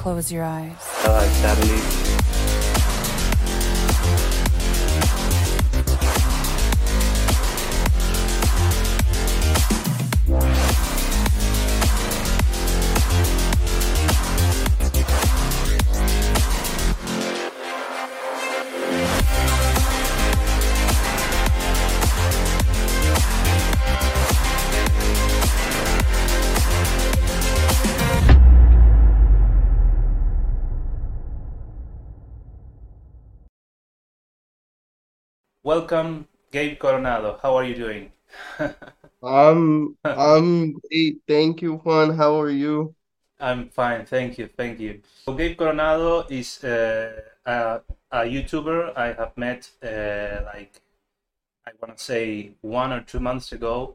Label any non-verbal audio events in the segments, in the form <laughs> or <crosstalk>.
close your eyes. Welcome, Gabe Coronado. How are you doing? <laughs> I'm I'm great. Thank you, Juan. How are you? I'm fine, thank you, thank you. So Gabe Coronado is uh, a, a YouTuber I have met uh, like I want to say one or two months ago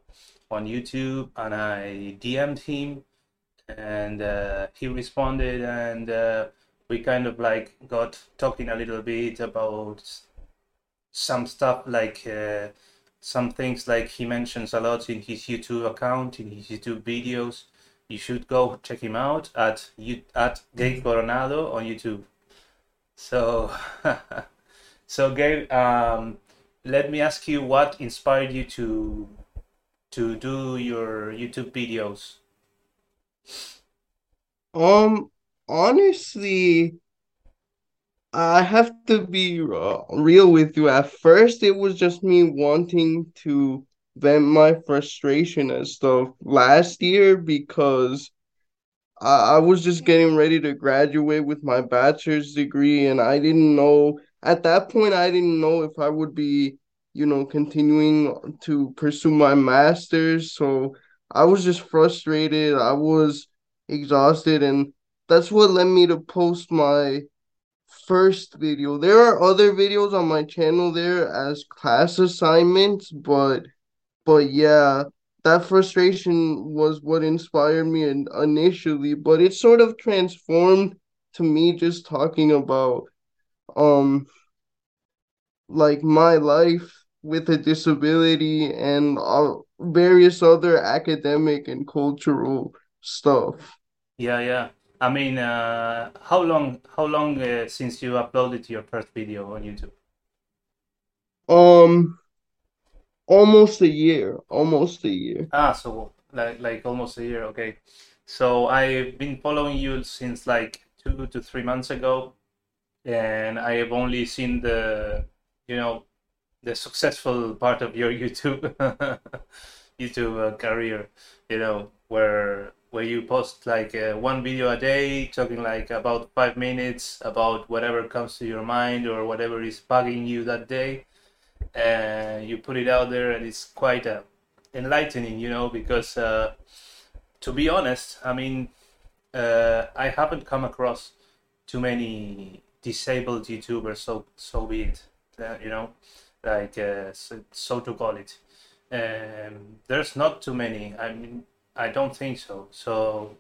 on YouTube, and I DM'd him, and uh, he responded, and uh, we kind of like got talking a little bit about some stuff like uh, some things like he mentions a lot in his YouTube account, in his YouTube videos. You should go check him out at you at Gabe Coronado on YouTube. So, <laughs> so Gabe, um, let me ask you what inspired you to to do your YouTube videos. Um, honestly, I have to be uh, real with you. At first, it was just me wanting to vent my frustration and stuff last year because I, I was just getting ready to graduate with my bachelor's degree, and I didn't know at that point, I didn't know if I would be, you know, continuing to pursue my master's. So I was just frustrated. I was exhausted, and that's what led me to post my first video. There are other videos on my channel there as class assignments, but but yeah, that frustration was what inspired me initially, but it sort of transformed to me just talking about um like my life with a disability and uh, various other academic and cultural stuff. Yeah, yeah. I mean, uh, how long how long uh, since you uploaded your first video on YouTube? Um, almost a year, almost a year. Ah, so like like almost a year. Okay. So I've been following you since like two to three months ago, and I have only seen the, you know, the successful part of your <laughs> YouTube YouTube uh, career, you know, where where you post like uh, one video a day, talking like about five minutes about whatever comes to your mind or whatever is bugging you that day, and you put it out there, and it's quite uh, enlightening, you know, because uh, to be honest, I mean, uh, I haven't come across too many disabled YouTubers, so so be it, uh, you know, like uh, so, so to call it. Um, there's not too many. I mean, I don't think so. So,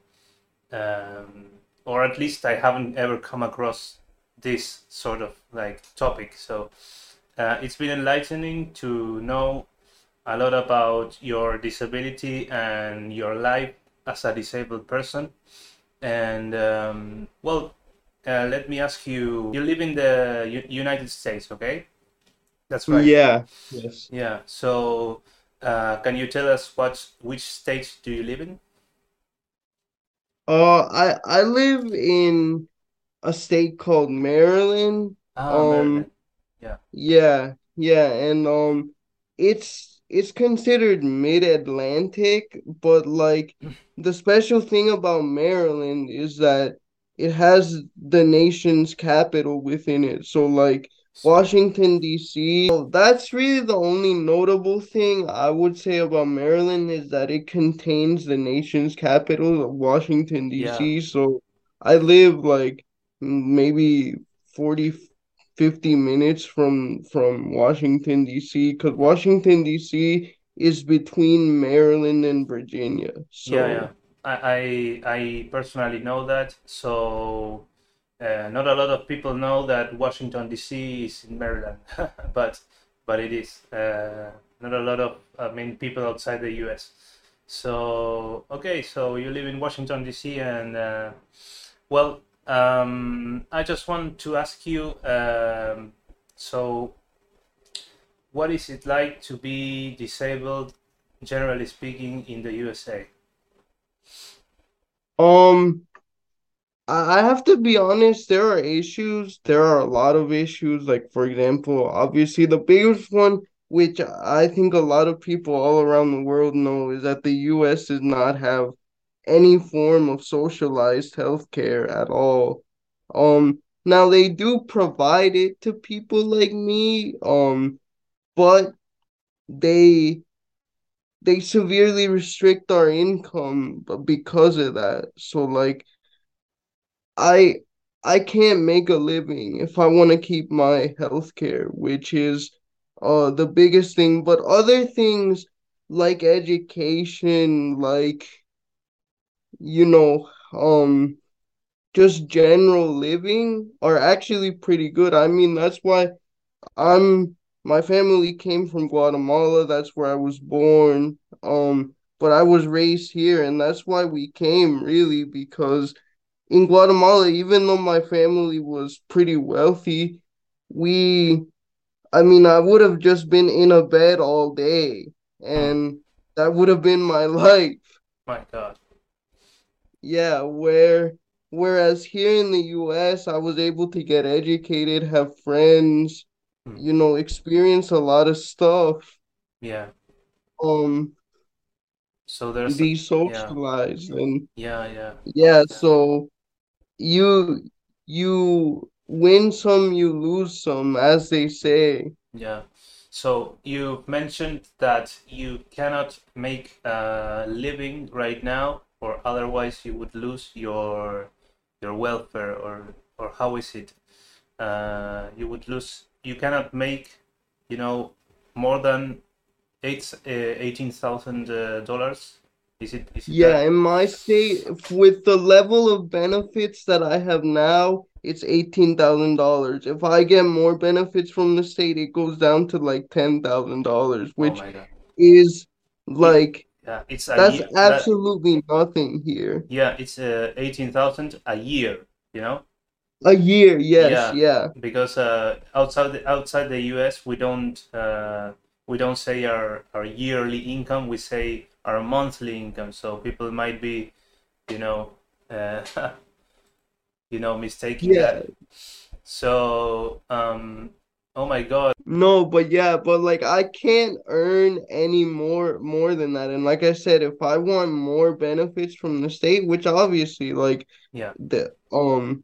um, or at least I haven't ever come across this sort of like topic. So, uh, it's been enlightening to know a lot about your disability and your life as a disabled person. And um, well, uh, let me ask you: you live in the U- United States, okay? That's right. Yeah, yes. Yeah. So, uh, can you tell us what which state do you live in? Uh, I I live in a state called Maryland. Ah, Um, Maryland. Yeah. yeah, yeah, and um, it's it's considered mid-Atlantic, but like <laughs> the special thing about Maryland is that it has the nation's capital within it. So like Washington, D.C. Well, That's really the only notable thing I would say about Maryland is that it contains the nation's capital of Washington, Yeah. D.C. So I live like maybe 40, 50 minutes from from Washington, D.C. because Washington, D.C. is between Maryland and Virginia. Yeah, yeah. So I I, I personally know that. So, uh, not a lot of people know that Washington D.C. is in Maryland, <laughs> but but it is. Uh, not a lot of I mean people outside the U.S. So okay, so you live in Washington D.C. and uh, well, Um, I just want to ask you, um, so what is it like to be disabled, generally speaking, in the USA? Um, I have to be honest, there are issues. There are a lot of issues. Like, for example, obviously the biggest one, which I think a lot of people all around the world know, is that the US does not have any form of socialized healthcare at all. Um, now they do provide it to people like me, um, but they they severely restrict our income because of that. So like I I can't make a living if I want to keep my healthcare, which is uh the biggest thing, but other things like education, like you know, um just general living are actually pretty good. I mean, that's why I'm my family came from Guatemala. That's where I was born. Um, but I was raised here, and that's why we came really because in Guatemala, even though my family was pretty wealthy, we, I mean, I would have just been in a bed all day, and that would have been my <laughs> life. My God. Yeah, where whereas here in the US, I was able to get educated, have friends, Hmm. you know, experience a lot of stuff, Yeah. um, So there's, be yeah, socialized and yeah, yeah, yeah, so you you win some, you lose some, as they say. yeah. So you mentioned that you cannot make a living right now, or otherwise you would lose your your welfare, or or how is it? Uh, you would lose. You cannot make, you know, more than eight uh, eighteen thousand uh, dollars. Is it is it Yeah, that? in my state, with the level of benefits that I have now, it's $18,000. If I get more benefits from the state, it goes down to like $10,000, Oh which God. is like yeah, it's that's year that absolutely nothing here. yeah, it's uh, eighteen thousand a year, you know? A year, yes, Yeah, yeah. because uh, outside the, outside the US, we don't uh, we don't say our our yearly income, we say our monthly income. So people might be, you know, uh, <laughs> you know, mistaking Yeah. that. So, um, oh my God. No, but yeah, but like I can't earn any more more than that. And like I said, if I want more benefits from the state, which obviously like Yeah, the um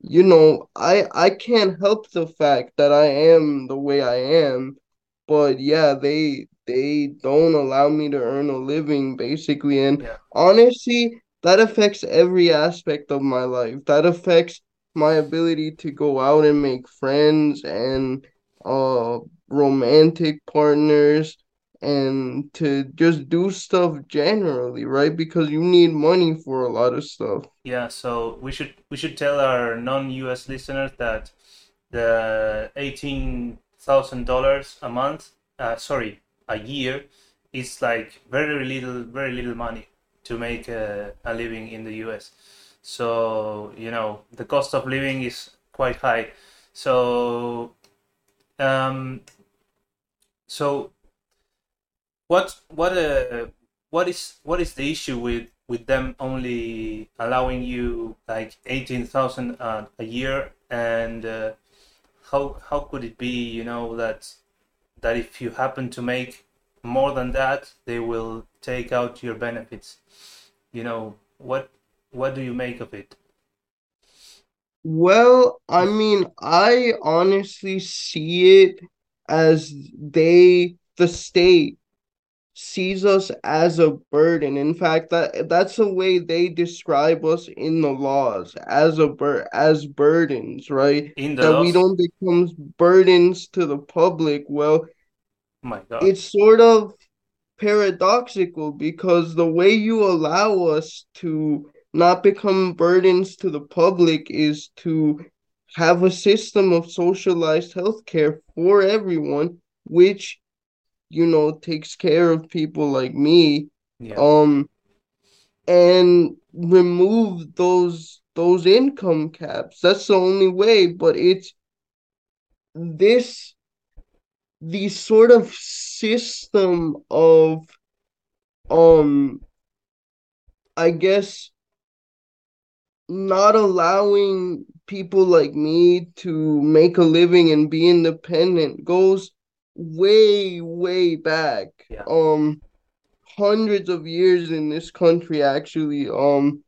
you know, I I can't help the fact that I am the way I am, but yeah, they they don't allow me to earn a living basically, and yeah, honestly, that affects every aspect of my life. That affects my ability to go out and make friends and uh romantic partners and to just do stuff generally, right? Because you need money for a lot of stuff. yeah. So we should we should tell our non-US listeners that the eighteen thousand dollars a month, uh, sorry, a year, is like very little, very little money to make a, a living in the US. So, you know, the cost of living is quite high. So, um, so what what uh what is what is the issue with with them only allowing you like 18,000 uh, a year and uh, how how could it be you know that that if you happen to make more than that they will take out your benefits you know what what do you make of it Well, I mean, I honestly see it as they, the state, sees us as a burden. In fact, that that's the way they describe us in the laws as a bur as burdens, right? in the That we don't become burdens to the public. Well, my god. It's sort of paradoxical because the way you allow us to not become burdens to the public is to have a system of socialized healthcare for everyone, which, you know, takes care of people like me, yeah. Um, and remove those those income caps. That's the only way, but it's this the sort of system of um I guess not allowing people like me to make a living and be independent goes way way back Yeah. um hundreds of years in this country actually um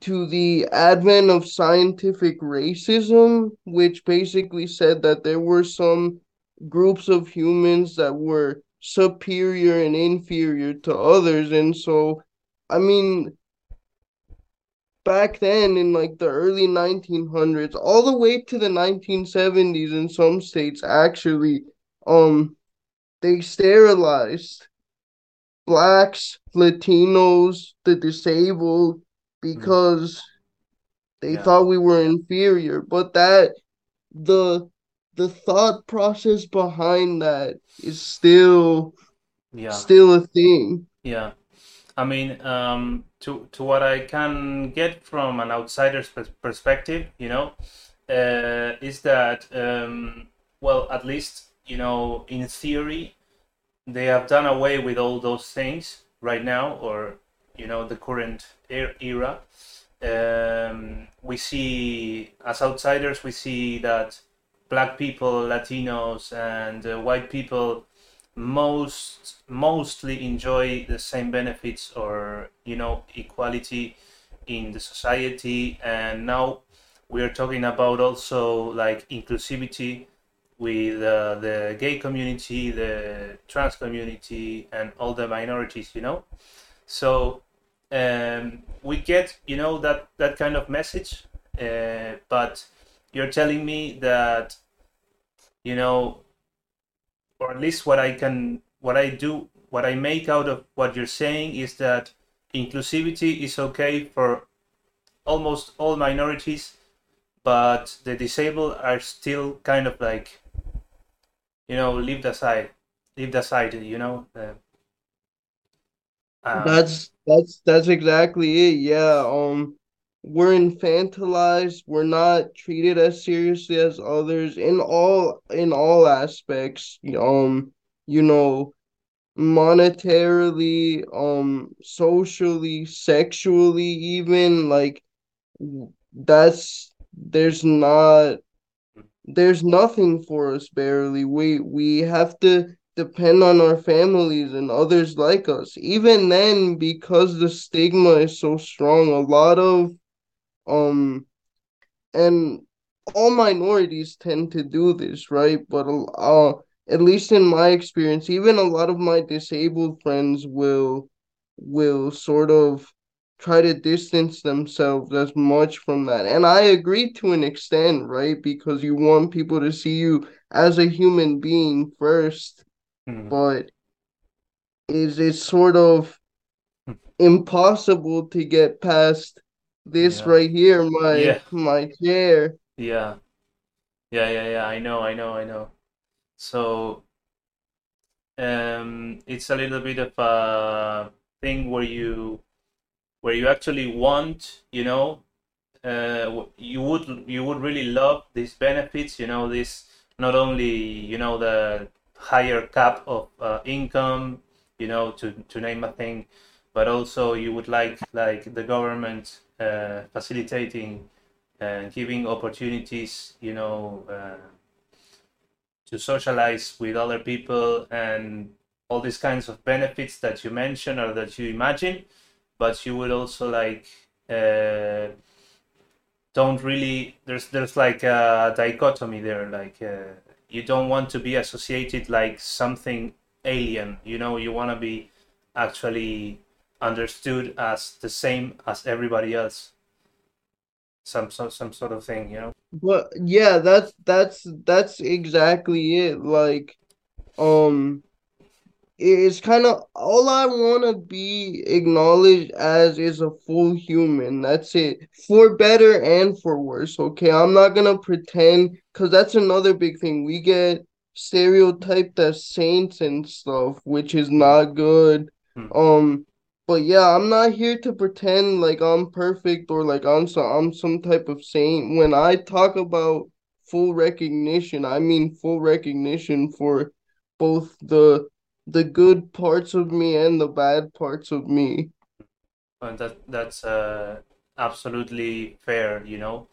to the advent of scientific racism which basically said that there were some groups of humans that were superior and inferior to others. And so I mean back then in like the early 1900s all the way to the 1970s in some states actually um they sterilized blacks latinos the disabled because they Yeah. thought we were inferior. But that the the thought process behind that is still Yeah. still a thing Yeah, I mean, um, to to what I can get from an outsider's perspective, you know, uh, is that um, well, at least you know, in theory, they have done away with all those things right now, or you know, the current er- era. Um, we see as outsiders, we see that black people, Latinos, and uh, white people most mostly enjoy the same benefits or you know equality in the society. And now we are talking about also like inclusivity with uh, the gay community the trans community and all the minorities you know? So um, we get you know that that kind of message uh, but you're telling me that you know or at least what I can, what I do, what I make out of what you're saying is that inclusivity is okay for almost all minorities, but the disabled are still kind of like, you know, left aside, left aside, you know. Uh, um, That's that's that's exactly it. Yeah. Um, we're infantilized. We're not treated as seriously as others in all in all aspects. Um, you know, monetarily, um, socially, sexually, even like that's there's not there's nothing for us barely. We we have to depend on our families and others like us. Even then, because the stigma is so strong, a lot of um and all minorities tend to do this, right? But uh, at least in my experience, even a lot of my disabled friends will will sort of try to distance themselves as much from that. And I agree to an extent, right? Because you want people to see you as a human being first, mm, but is it sort of impossible to get past this Yeah. right here, my Yeah. my chair? yeah, yeah, yeah, yeah. I know, I know, I know. So, um, it's a little bit of a thing where you where you actually want, you know, uh, you would you would really love these benefits, you know, this not only, you know, the higher cap of uh, income, you know, to to name a thing, but also you would like like the government uh, facilitating and giving opportunities, you know, uh, to socialize with other people and all these kinds of benefits that you mention or that you imagine. But you would also like uh, don't really there's there's like a dichotomy there like uh, you don't want to be associated like something alien you know you want to be actually understood as the same as everybody else some so, some sort of thing you know But yeah, that's that's that's exactly it. Like, um, it's kind of all I want to be acknowledged as is a full human. That's it. For better and for worse. Okay, I'm not gonna pretend because that's another big thing. We get stereotyped as saints and stuff, which is not good. Hmm. Um, but yeah, I'm not here to pretend like I'm perfect or like I'm so I'm some type of saint. When I talk about full recognition, I mean full recognition for both the the good parts of me and the bad parts of me. And that that's uh, absolutely fair, you know.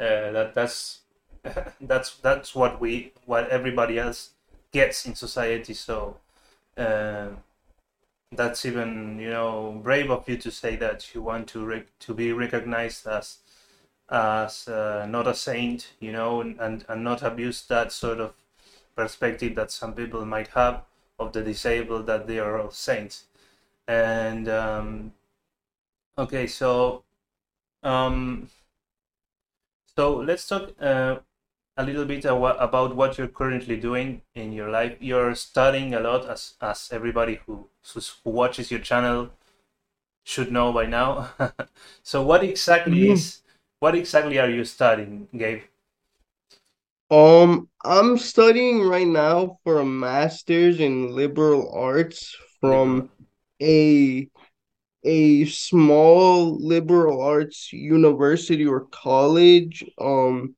Uh, that that's <laughs> that's that's what we what everybody else gets in society. So uh, that's even you know brave of you to say that you want to to be recognized as as uh, not a saint, you know, and and not abuse that sort of perspective that some people might have of the disabled that they are all saints. And um, okay, so um, so let's talk uh, a little bit about what you're currently doing in your life. You're studying a lot, as as everybody who who watches your channel should know by now. <laughs> so, what exactly mm-hmm. is what exactly are you studying, Gabe? Um, I'm studying right now for a master's in liberal arts from a a small liberal arts university or college. Um,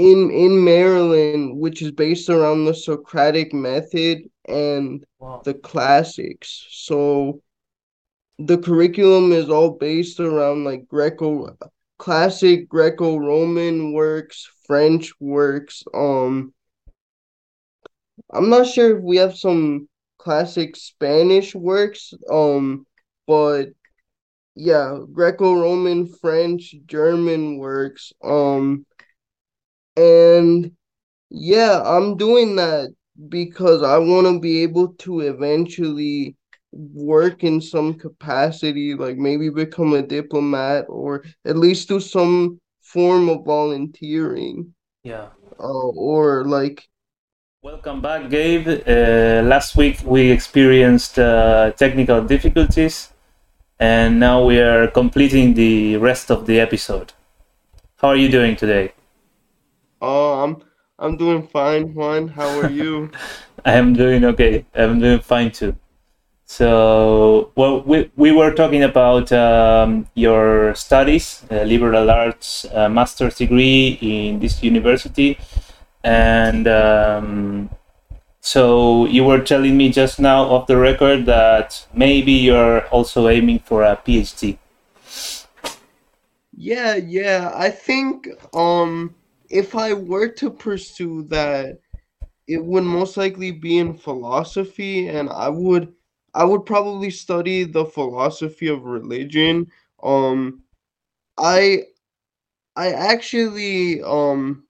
in in Maryland, which is based around the Socratic method and wow. the classics. So the curriculum is all based around like Greco classic Greco-Roman works, French works. Um I'm not sure if we have some classic Spanish works, um, but yeah, Greco-Roman, French, German works. Um and yeah, I'm doing that because I want to be able to eventually work in some capacity, like maybe become a diplomat or at least do some form of volunteering. Yeah. Uh, or like. Welcome back, Gabe. Uh, last week we experienced uh, technical difficulties, and now we are completing the rest of the episode. How are you doing today? Oh, I'm I'm doing fine, Juan. How are you? <laughs> I am doing okay. I'm doing fine too. So, well, we, we were talking about um, your studies, uh, liberal arts uh, master's degree in this university, and um, so you were telling me just now off the record that maybe you're also aiming for a PhD. Yeah, yeah. I think um if I were to pursue that, it would most likely be in philosophy, and I would I would probably study the philosophy of religion. Um, I I actually um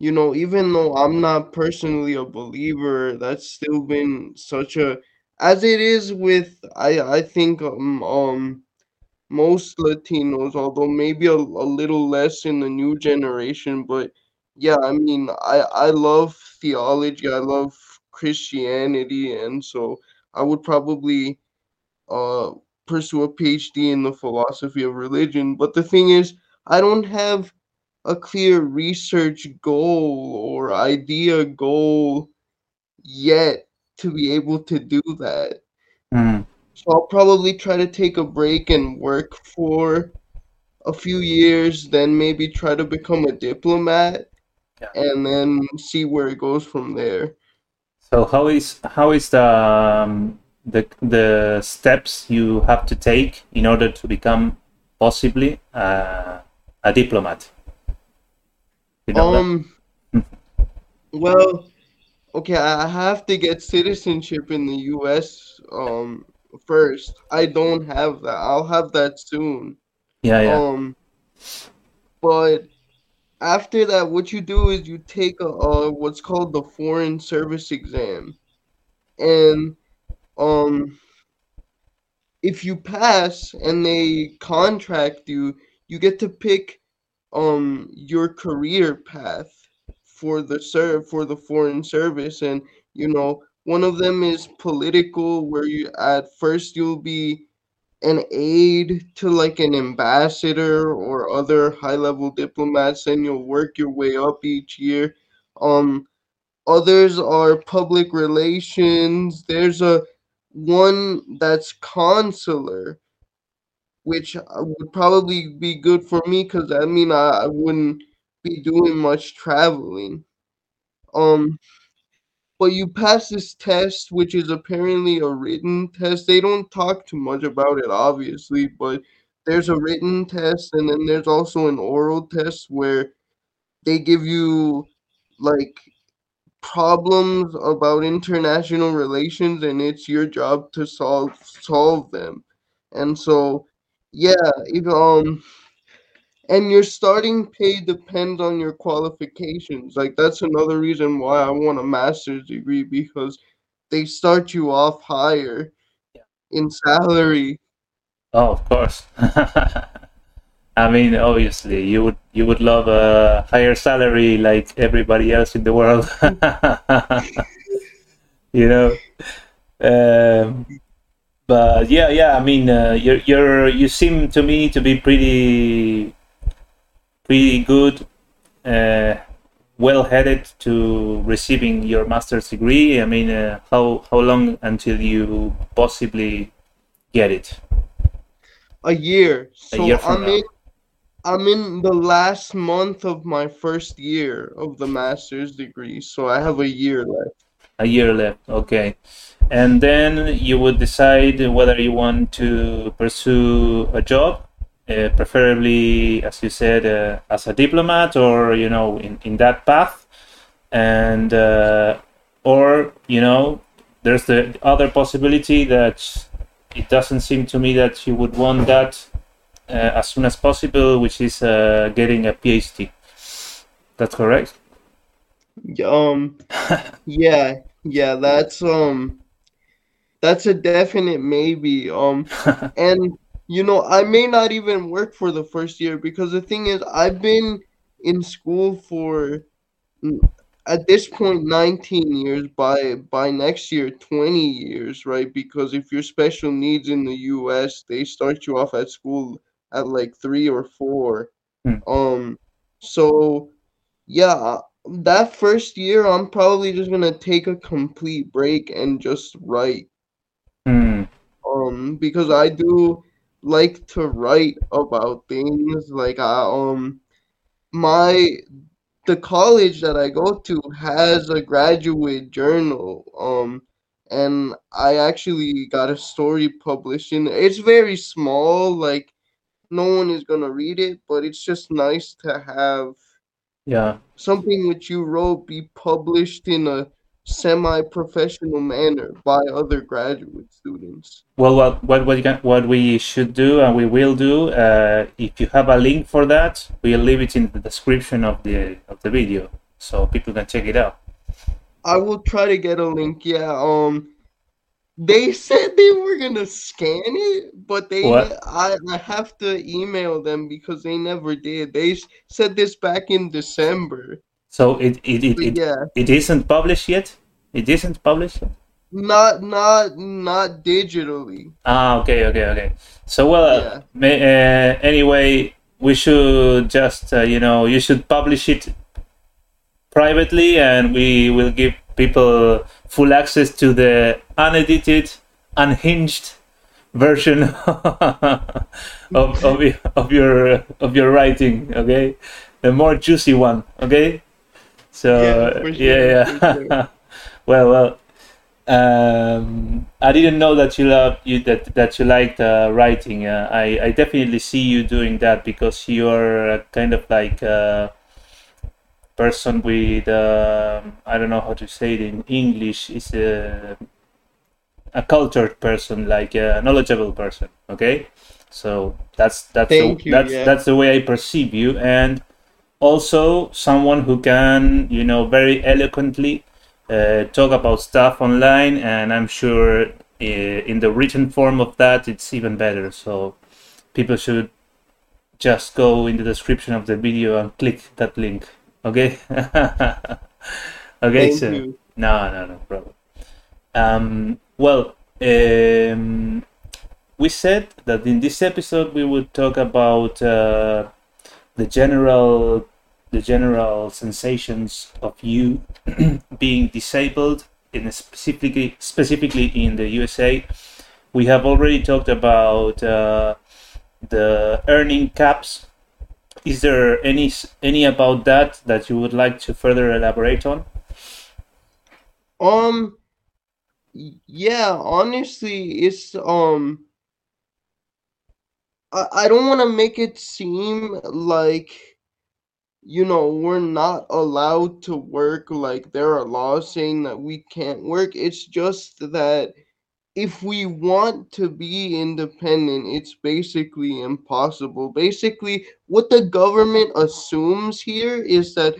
you know even though I'm not personally a believer, that's still been such a as it is with I I think um um most Latinos, although maybe a, a little less in the new generation. But yeah, I mean, I, I love theology, I love Christianity, and so I would probably uh, pursue a PhD in the philosophy of religion. But the thing is, I don't have a clear research goal or idea goal yet to be able to do that. Mm. So I'll probably try to take a break and work for a few years, then maybe try to become a diplomat, yeah. and then see where it goes from there. So how is how is the um, the the steps you have to take in order to become possibly uh, a diplomat? You know um. well, okay, I have to get citizenship in the U.S. Um, first. I don't have that. I'll have that soon. Yeah, yeah. Um, but after that, what you do is you take a, a what's called the foreign service exam, and um, if you pass and they contract you, you get to pick um your career path for the serve for the foreign service and you know one of them is political, where you at first you'll be an aide to like an ambassador or other high level diplomats, and you'll work your way up each year. Um, others are public relations. There's a one that's consular, which would probably be good for me because I mean I, I wouldn't be doing much traveling. Um, but you pass this test, which is apparently a written test. They don't talk too much about it, obviously, but there's a written test, and then there's also an oral test where they give you like problems about international relations, and it's your job to solve solve them. And so, yeah, if um and your starting pay depends on your qualifications. Like that's another reason why I want a master's degree because they start you off higher in salary. Oh, of course. <laughs> I mean, obviously, you would you would love a higher salary like everybody else in the world. <laughs> you know. Um, but yeah, yeah. I mean, uh, you're you're you seem to me to be pretty pretty good, uh, well headed to receiving your master's degree. I mean, uh, how how long until you possibly get it? A year. A So year from I'm now. in I'm in the last month of my first year of the master's degree, so I have a year left. A year left. Okay. And then you would decide whether you want to pursue a job, uh, preferably, as you said, uh, as a diplomat or, you know, in, in that path. And, uh, or, you know, there's the other possibility that it doesn't seem to me that you would want that uh, as soon as possible, which is uh, getting a PhD. That's correct? Um <laughs> yeah, yeah, that's um that's a definite maybe. Um <laughs> and you know, I may not even work for the first year because the thing is I've been in school for at this point 19 years by by next year 20 years right because if you're special needs in the US they start you off at school at like 3 or 4 Hmm. um so yeah that first year I'm probably just going to take a complete break and just write Hmm. um because I do like to write about things like I um my the college that I go to has a graduate journal, um, and I actually got a story published in it. It's very small, like no one is gonna read it, but it's just nice to have Yeah. something which you wrote be published in a semi-professional manner by other graduate students. Well, what what what, can, what we should do and we will do, uh, if you have a link for that, we'll leave it in the description of the of the video, so people can check it out. I will try to get a link. Yeah, um, they said they were gonna scan it, but they What? I I have to email them because they never did. They said this back in December. So it it it, it, yeah, it isn't published yet. It isn't published. Yet? not not not digitally. Ah, okay, okay, okay. So well, uh, Yeah. may, uh, anyway, we should just uh, you know you should publish it privately, and we will give people full access to the unedited, unhinged version <laughs> of of, of your of your writing. Okay, the more juicy one. Okay, so Yeah, for yeah, yeah. sure. <laughs> well, well. Um, I didn't know that you love you that that you liked uh, writing. Uh, I I definitely see you doing that because you're uh, kind of like a person with um I don't know how to say it in English. Is a a cultured person, like a knowledgeable person. Okay, so that's that's the, that's yeah. that's the way I perceive you, and also someone who can you know very eloquently uh, talk about stuff online, and I'm sure uh, in the written form of that, it's even better. So people should just go in the description of the video and click that link. Okay. <laughs> okay. Thank so you. no, no, no problem. Um, well, um, we said that in this episode we would talk about uh, the general the general sensations of you <clears throat> being disabled in specifically specifically in the USA. We have already talked about uh, the earning caps. Is there any any about that that you would like to further elaborate on? Um, yeah, honestly, it's um, I I don't want to make it seem like you know we're not allowed to work. Like there are laws saying that we can't work. It's just that if we want to be independent, it's basically impossible. Basically, what the government assumes here is that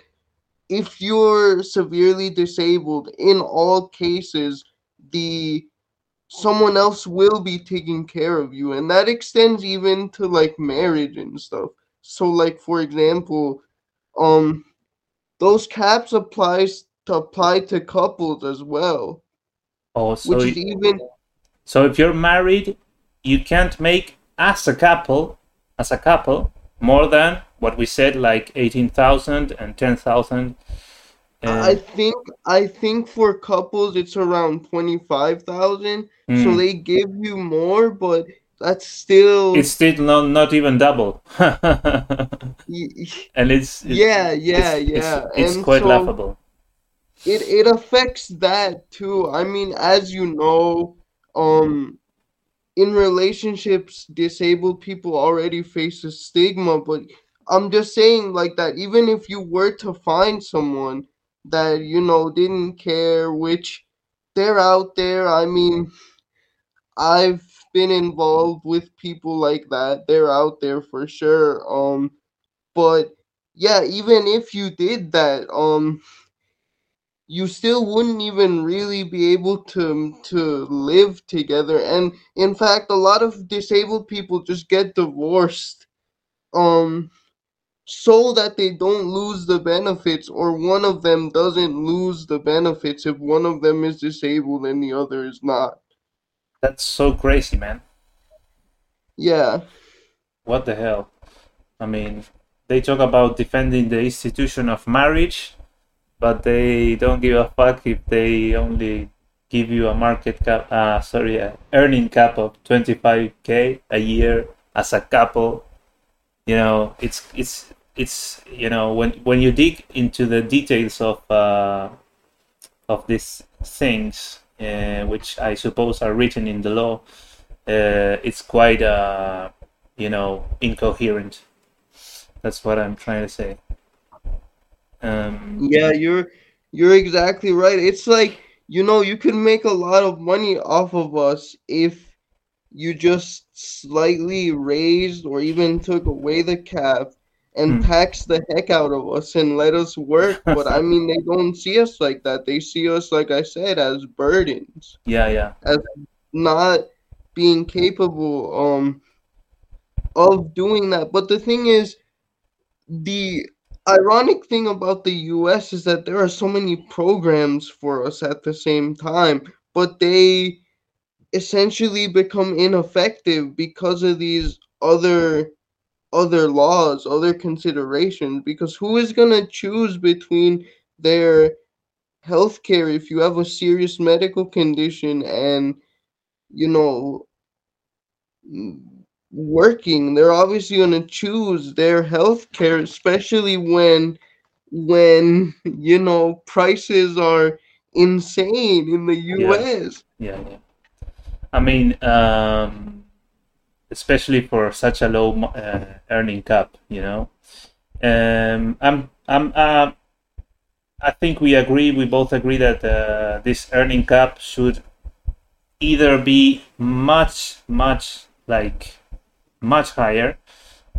if you're severely disabled, in all cases, the someone else will be taking care of you, and that extends even to like marriage and stuff. So, like for example, um, those caps applies to apply to couples as well, Oh, so which is even so if you're married, you can't make as a couple as a couple more than what we said, like eighteen thousand and ten thousand. I think I think for couples it's around 25,000. So mm, they give you more, but that's still it's still not not even double, <laughs> and it's it, yeah, yeah, it's it's yeah. it's And quite so laughable. it it affects that too. I mean, as you know, um in relationships, disabled people already face a stigma, but I'm just saying like that even if you were to find someone that, you know, didn't care, which they're out there, I mean, I've been involved with people like that. They're out there for sure. Um, but yeah, even if you did that, um, you still wouldn't even really be able to to live together. And in fact, a lot of disabled people just get divorced, um, so that they don't lose the benefits, or one of them doesn't lose the benefits if one of them is disabled and the other is not. That's so crazy, man. Yeah. What the hell? I mean, they talk about defending the institution of marriage, but they don't give a fuck if they only give you a market cap, uh, sorry, a earning cap of 25k a year as a couple. You know, it's it's it's you know when when you dig into the details of uh, of these things, uh, which I suppose are written in the law, uh, it's quite uh, you know incoherent. That's what I'm trying to say. Um, Yeah, you're you're exactly right. It's like, you know, you could make a lot of money off of us if you just slightly raised or even took away the cap and hmm. taxed the heck out of us and let us work. <laughs> But I mean, they don't see us like that. They see us, like I said, as burdens, yeah, yeah, as not being capable um of doing that. But the thing is, the ironic thing about the US is that there are so many programs for us at the same time, but they essentially become ineffective because of these other other laws, other considerations because who is going to choose between their healthcare if you have a serious medical condition and you know working? They're obviously going to choose their healthcare especially when when <laughs> you know prices are insane in the yeah, US yeah, yeah. I mean, um, especially for such a low uh, earning cap, you know. Um, I'm, I'm, uh, I think we agree. We both agree that uh, this earning cap should either be much, much like much higher,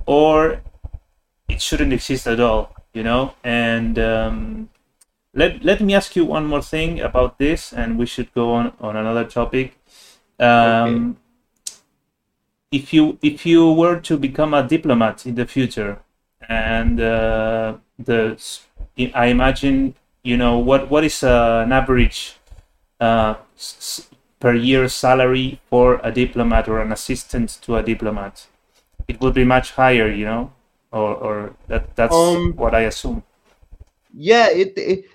or it shouldn't exist at all, you know. And um, let let me ask you one more thing about this, and we should go on on another topic. okay Um, if you if you were to become a diplomat in the future, and uh, the I imagine you know what what is uh, an average uh, per year salary for a diplomat or an assistant to a diplomat? It would be much higher, you know, or or that that's um what I assume. yeah it, it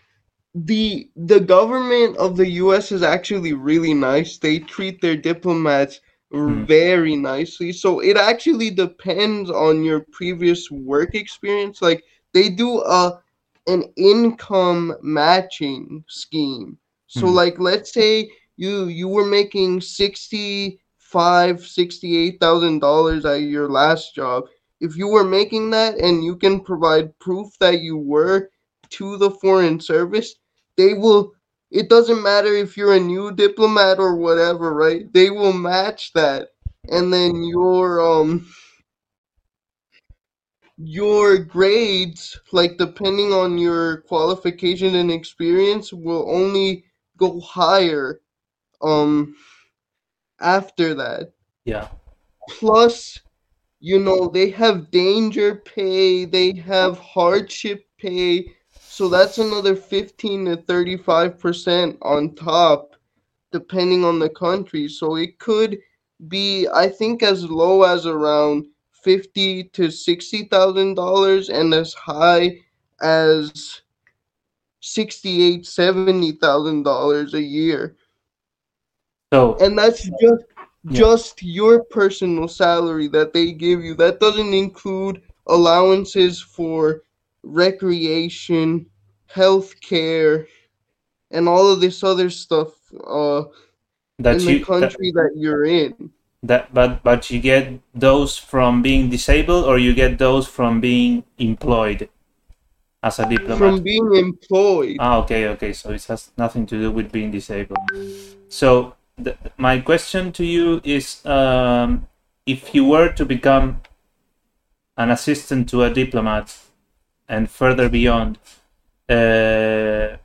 the the government of the US is actually really nice. They treat their diplomats Hmm. very nicely. So it actually depends on your previous work experience. Like they do a an income matching scheme. So Hmm. like let's say you you were making sixty five, sixty eight thousand dollars at your last job. If you were making that and you can provide proof that you were to the foreign service, they will it doesn't matter if you're a new diplomat or whatever, right? They will match that. And then your um your grades, like depending on your qualification and experience, will only go higher um after that. Yeah. Plus, you know, they have danger pay, they have hardship pay, so that's another 15 to 35% on top depending on the country. So it could be, I think, as low as around fifty to sixty thousand dollars, and as high as sixty-eight, seventy thousand dollars a year. So And that's just Yeah. just your personal salary that they give you. That doesn't include allowances for recreation, health care, and all of this other stuff uh, that in the you that, country that you're in. that but but you get those from being disabled or you get those from being employed as a diplomat. From being employed. Ah, okay, okay. So it has nothing to do with being disabled. So th- my question to you is, um, if you were to become an assistant to a diplomat and further beyond, uh,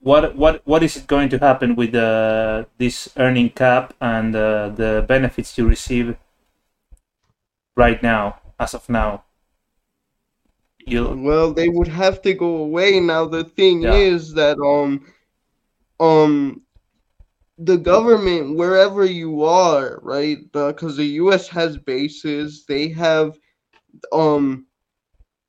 what what what is it going to happen with uh, this earning cap and uh, the benefits you receive right now, as of now? You Well, they would have to go away. Now the thing Yeah. is that um um the government wherever you are, right? Because the U.S. has bases, they have um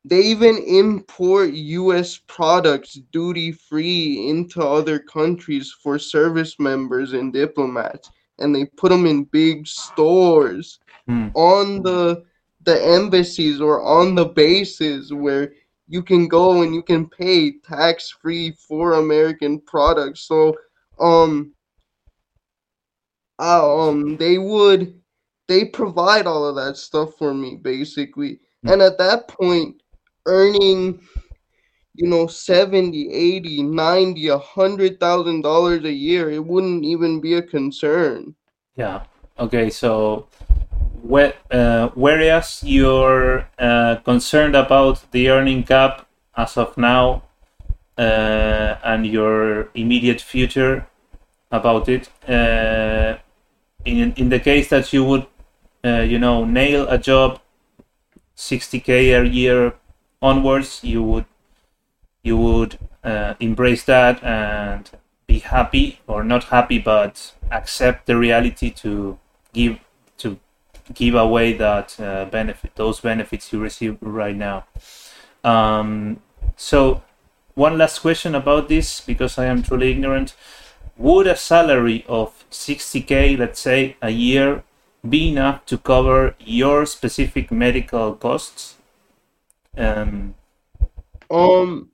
they even import U.S. products duty free into other countries for service members and diplomats, and they put them in big stores Hmm. on the the embassies or on the bases where you can go and you can pay tax free for American products. So um uh, um they would they provide all of that stuff for me basically. And at that point earning you know 70 80 90 a hundred thousand dollars a year it wouldn't even be a concern Yeah. Okay. So, whe- uh, whereas you're uh, concerned about the earning cap as of now uh, and your immediate future about it, uh, in in the case that you would, uh, you know, nail a job, 60k a year onwards, you would you would uh, embrace that and be happy or not happy but accept the reality to give to give away that uh, benefit those benefits you receive right now. Um, so one last question about this because i am truly ignorant. Would a salary of 60k let's say a year be enough to cover your specific medical costs um, Um,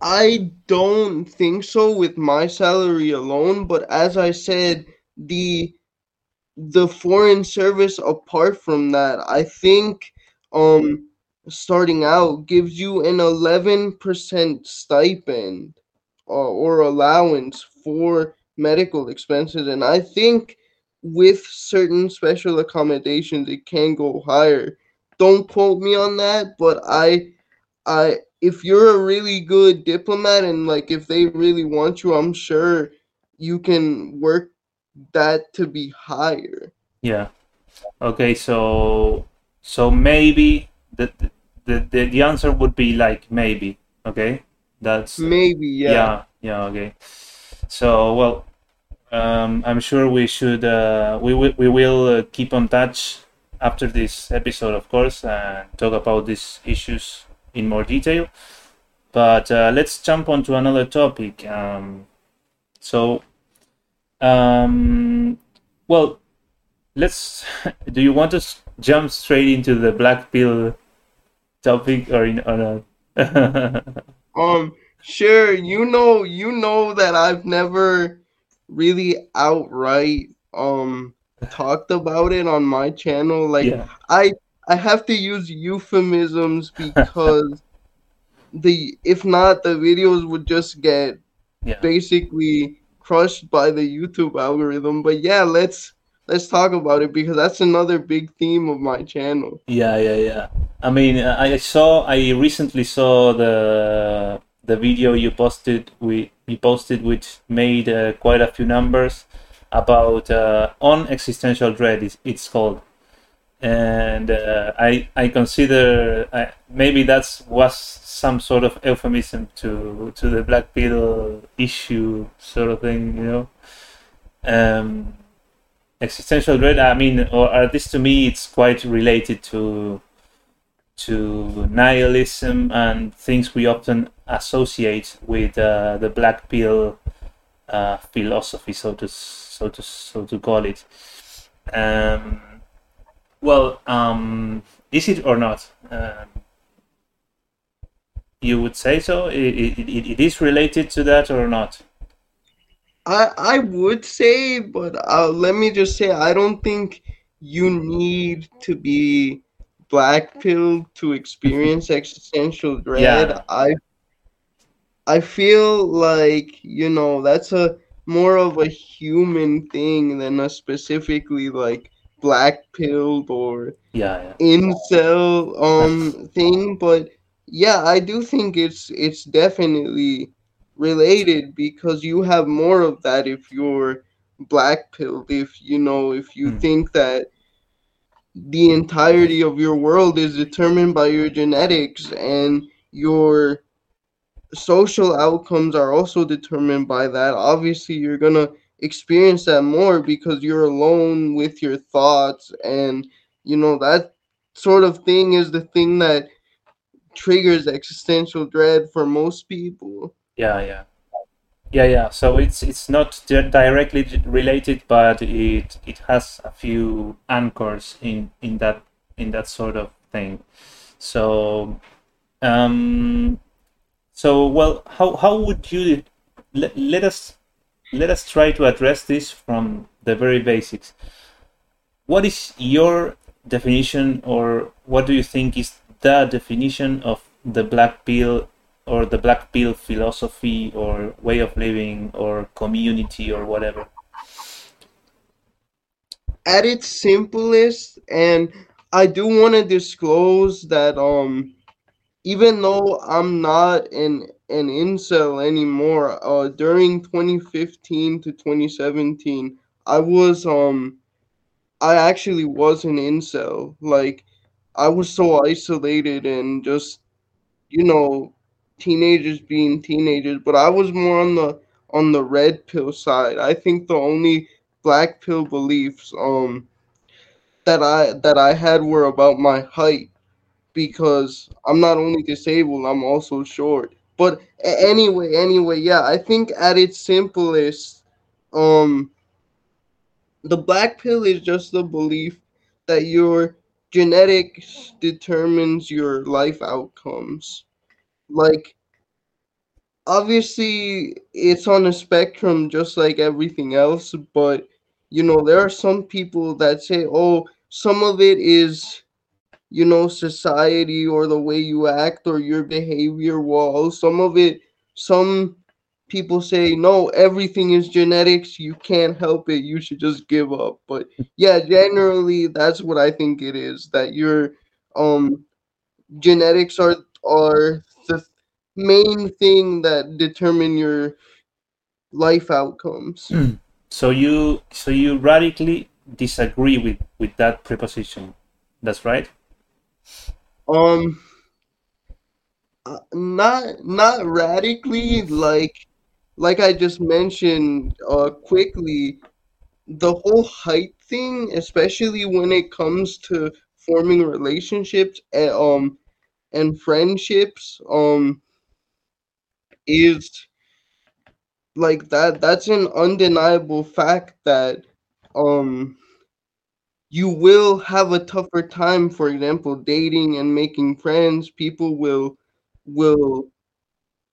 I don't think so with my salary alone, but as I said, the the foreign service apart from that, I think um starting out gives you an 11% stipend or, or allowance for medical expenses and I think with certain special accommodations it can go higher. Don't quote me on that, but I I if you're a really good diplomat and like if they really want you, I'm sure you can work that to be higher. Yeah. Okay, so so maybe the the the, the answer would be like maybe. Okay, that's Maybe, yeah. yeah yeah okay. So well, um, I'm sure we should uh, we we will uh, keep on touch after this episode, of course, and talk about these issues in more detail. But uh, let's jump on to another topic. Um, so, um, well, let's. <laughs> Do you want to jump straight into the black pill topic or, in, or not? <laughs> um, sure. You know, you know that I've never really outright um talked about it on my channel. Like yeah. I I have to use euphemisms <laughs> because the if not the videos would just get Yeah. basically crushed by the YouTube algorithm. But yeah, let's let's talk about it because that's another big theme of my channel. Yeah, yeah, yeah. I mean, I saw. I recently saw the the video you posted. We you posted, which made uh, quite a few numbers about uh, on existential dread. It's, it's called, and uh, I I consider I, maybe that's was some sort of euphemism to to the black pill issue sort of thing, you know. Um, existential dread. I mean, or at least to me, it's quite related to to nihilism and things we often associate with uh, the black pill uh, philosophy, so to so to so to call it. Um, well, um, is it or not? Um, you would say so. It, it, it is related to that or not? I I would say, but uh, let me just say I don't think you need to be black pill to experience <laughs> existential dread. Yeah. I I feel like, you know, that's a more of a human thing than a specifically like black pilled or Yeah, yeah. incel um thing, but yeah, I do think it's it's definitely related because you have more of that if you're black pilled, if you know, if you Hmm. think that the entirety of your world is determined by your genetics and your social outcomes are also determined by that. Obviously, you're gonna experience that more because you're alone with your thoughts, and you know that sort of thing is the thing that triggers existential dread for most people. Yeah, yeah, yeah, yeah. So it's it's not di- directly related, but it it has a few anchors in in that in that sort of thing. So, um, so well, how how would you let, let us let us try to address this from the very basics. What is your definition, or what do you think is the definition of the black pill or the black pill philosophy or way of living or community or whatever? At its simplest, and I do want to disclose that um even though I'm not an an incel anymore, uh during 2015 to 2017, I was um I actually was an incel. Like I was so isolated and just you know teenagers being teenagers, but I was more on the on the red pill side. I think the only black pill beliefs um that I that I had were about my height because I'm not only disabled, I'm also short. But anyway, anyway, yeah, I think at its simplest, um, the black pill is just the belief that your genetics determines your life outcomes. Like, obviously, it's on a spectrum just like everything else, but you know, there are some people that say, oh, some of it is you know society or the way you act or your behavior while some of it some people say no everything is genetics. You can't help it. You should just give up. But yeah generally that's what i think it is that your um genetics are are the main thing that determine your life outcomes. So you so you radically disagree with with that preposition. That's right. Um uh, not not radically like like I just mentioned uh quickly the whole height thing, especially when it comes to forming relationships and um and friendships, um, is like that. That's an undeniable fact that um you will have a tougher time. For example, dating and making friends. People will will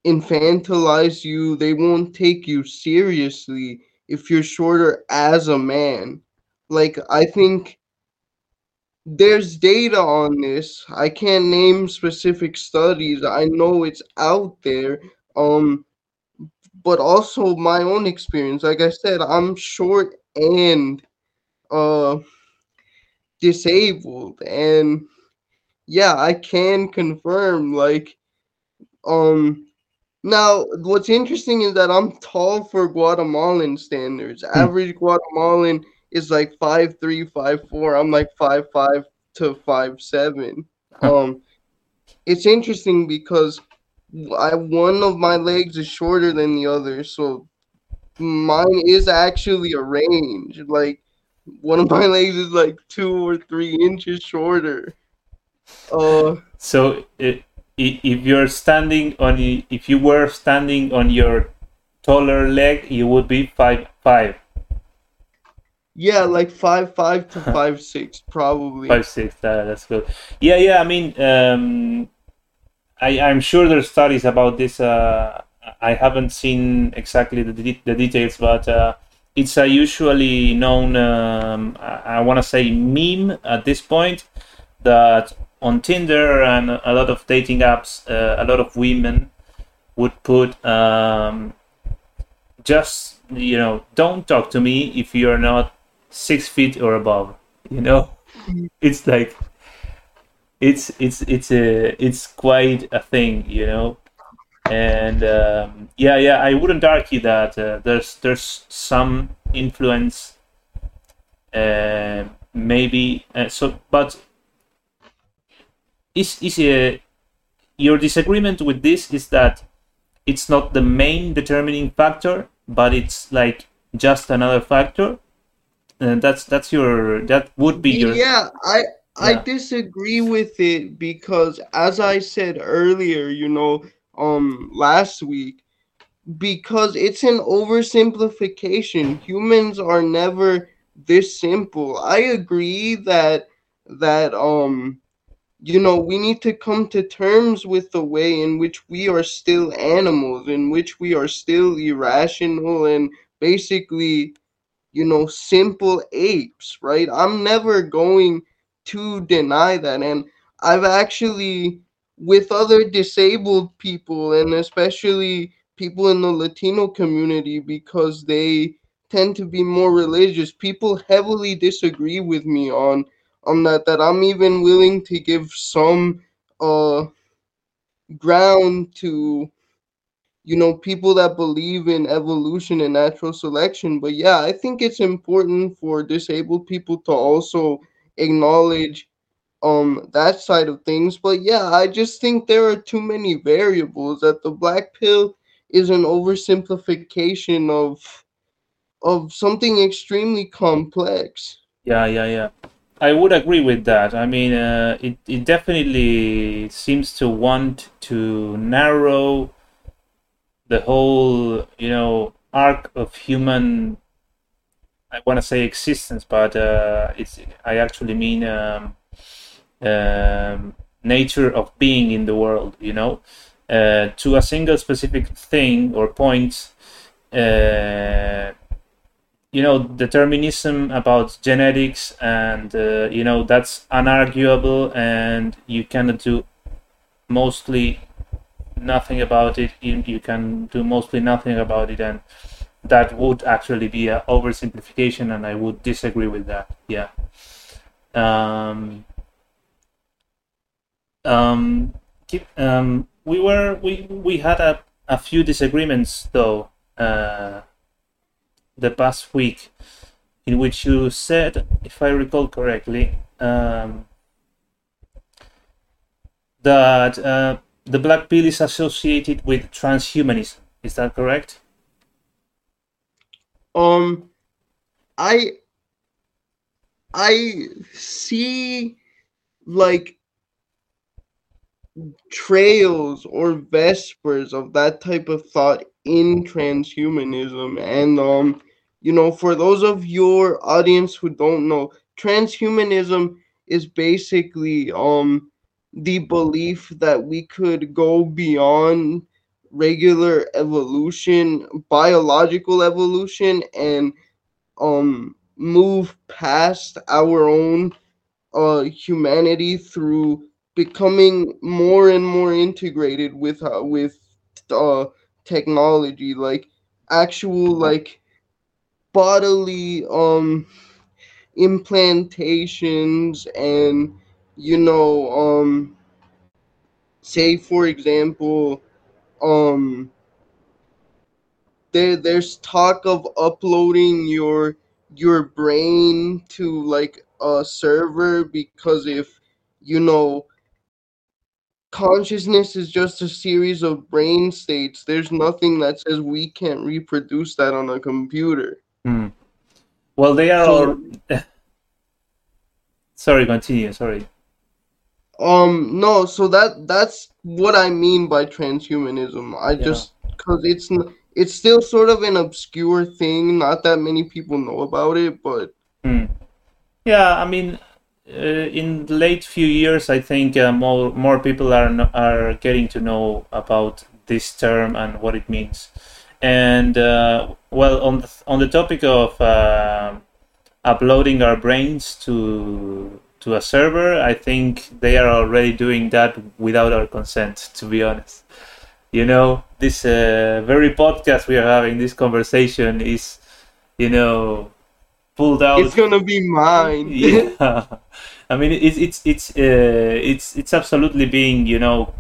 infantilize you. They won't take you seriously if you're shorter as a man. Like I think there's data on this. I can't name specific studies. I know it's out there. Um but also my own experience. Like I said, I'm short and uh disabled and yeah, I can confirm like um now, what's interesting is that I'm tall for Guatemalan standards. Hmm. Average Guatemalan is like five three, five four. I'm like five five to five seven. Um, it's interesting because I one of my legs is shorter than the other, so mine is actually a range. Like one of my legs is like two or three inches shorter. Uh, So i- i- if you're standing on, if you were standing on your taller leg, you would be five five, yeah, like five five to <laughs> five six probably. five six. That, that's good. Yeah, yeah. I mean, um, I I'm sure there's studies about this. Uh, I haven't seen exactly the de- the details, but uh, it's a usually known. Um, I, I want to say meme at this point that on Tinder and a lot of dating apps, uh, a lot of women would put um, just you know don't talk to me if you're not six feet or above. You know, it's like it's it's it's a it's quite a thing. You know, and um, yeah, yeah, I wouldn't argue that uh, there's there's some influence. Uh, maybe uh, so, but is is uh, your disagreement with this is that it's not the main determining factor, but it's like just another factor. And that's that's your that would be your Yeah, I I disagree with it because as I said earlier, you know, um last week, because it's an oversimplification. Humans are never this simple. I agree that that um you know, we need to come to terms with the way in which we are still animals, in which we are still irrational and basically you know, simple apes, right? I'm never going to deny that. And I've actually, with other disabled people, and especially people in the Latino community, because they tend to be more religious, people heavily disagree with me on on that that I'm even willing to give some uh ground to you know, people that believe in evolution and natural selection. But yeah, I think it's important for disabled people to also acknowledge um that side of things. But yeah, I just think there are too many variables that the black pill is an oversimplification of of something extremely complex. yeah yeah yeah. I would agree with that. I mean, uh, it it definitely seems to want to narrow the whole you know arc of human. I want to say existence, but uh, it's I actually mean um, um, nature of being in the world. You know, uh, to a single specific thing or point. Uh, you know determinism about genetics and uh, you know that's unarguable and you cannot do mostly nothing about it you, you can do mostly nothing about it and that would actually be an oversimplification and i would disagree with that yeah um, um, keep, um, we were we we had a, a few disagreements though uh, the past week in which you said if i recall correctly um, that uh, the black pill is associated with transhumanism. Is that correct? Um I I see like trails or vespers of that type of thought in transhumanism. And um you know for those of your audience who don't know transhumanism is basically um the belief that we could go beyond regular evolution biological evolution and um move past our own uh humanity through becoming more and more integrated with uh, with uh technology like actual like bodily um implantations and you know um say for example um there there's talk of uploading your your brain to like a server because if you know consciousness is just a series of brain states there's nothing that says we can't reproduce that on a computer Hmm. Well, they are So- all. <laughs> sorry, continue. Sorry. um no so that that's what i mean by transhumanism i Yeah. just because it's it's still sort of an obscure thing not that many people know about it but Hmm. Yeah, I mean, uh, in the late few years, I think uh, more more people are are getting to know about this term and what it means. And uh, well, on the on the topic of uh, uploading our brains to to a server, I think they are already doing that without our consent. To be honest, you know, this uh, very podcast we are having, this conversation is, you know, pulled out it's gonna be mine. <laughs> Yeah. I mean it's it's it's uh, it's it's absolutely being you know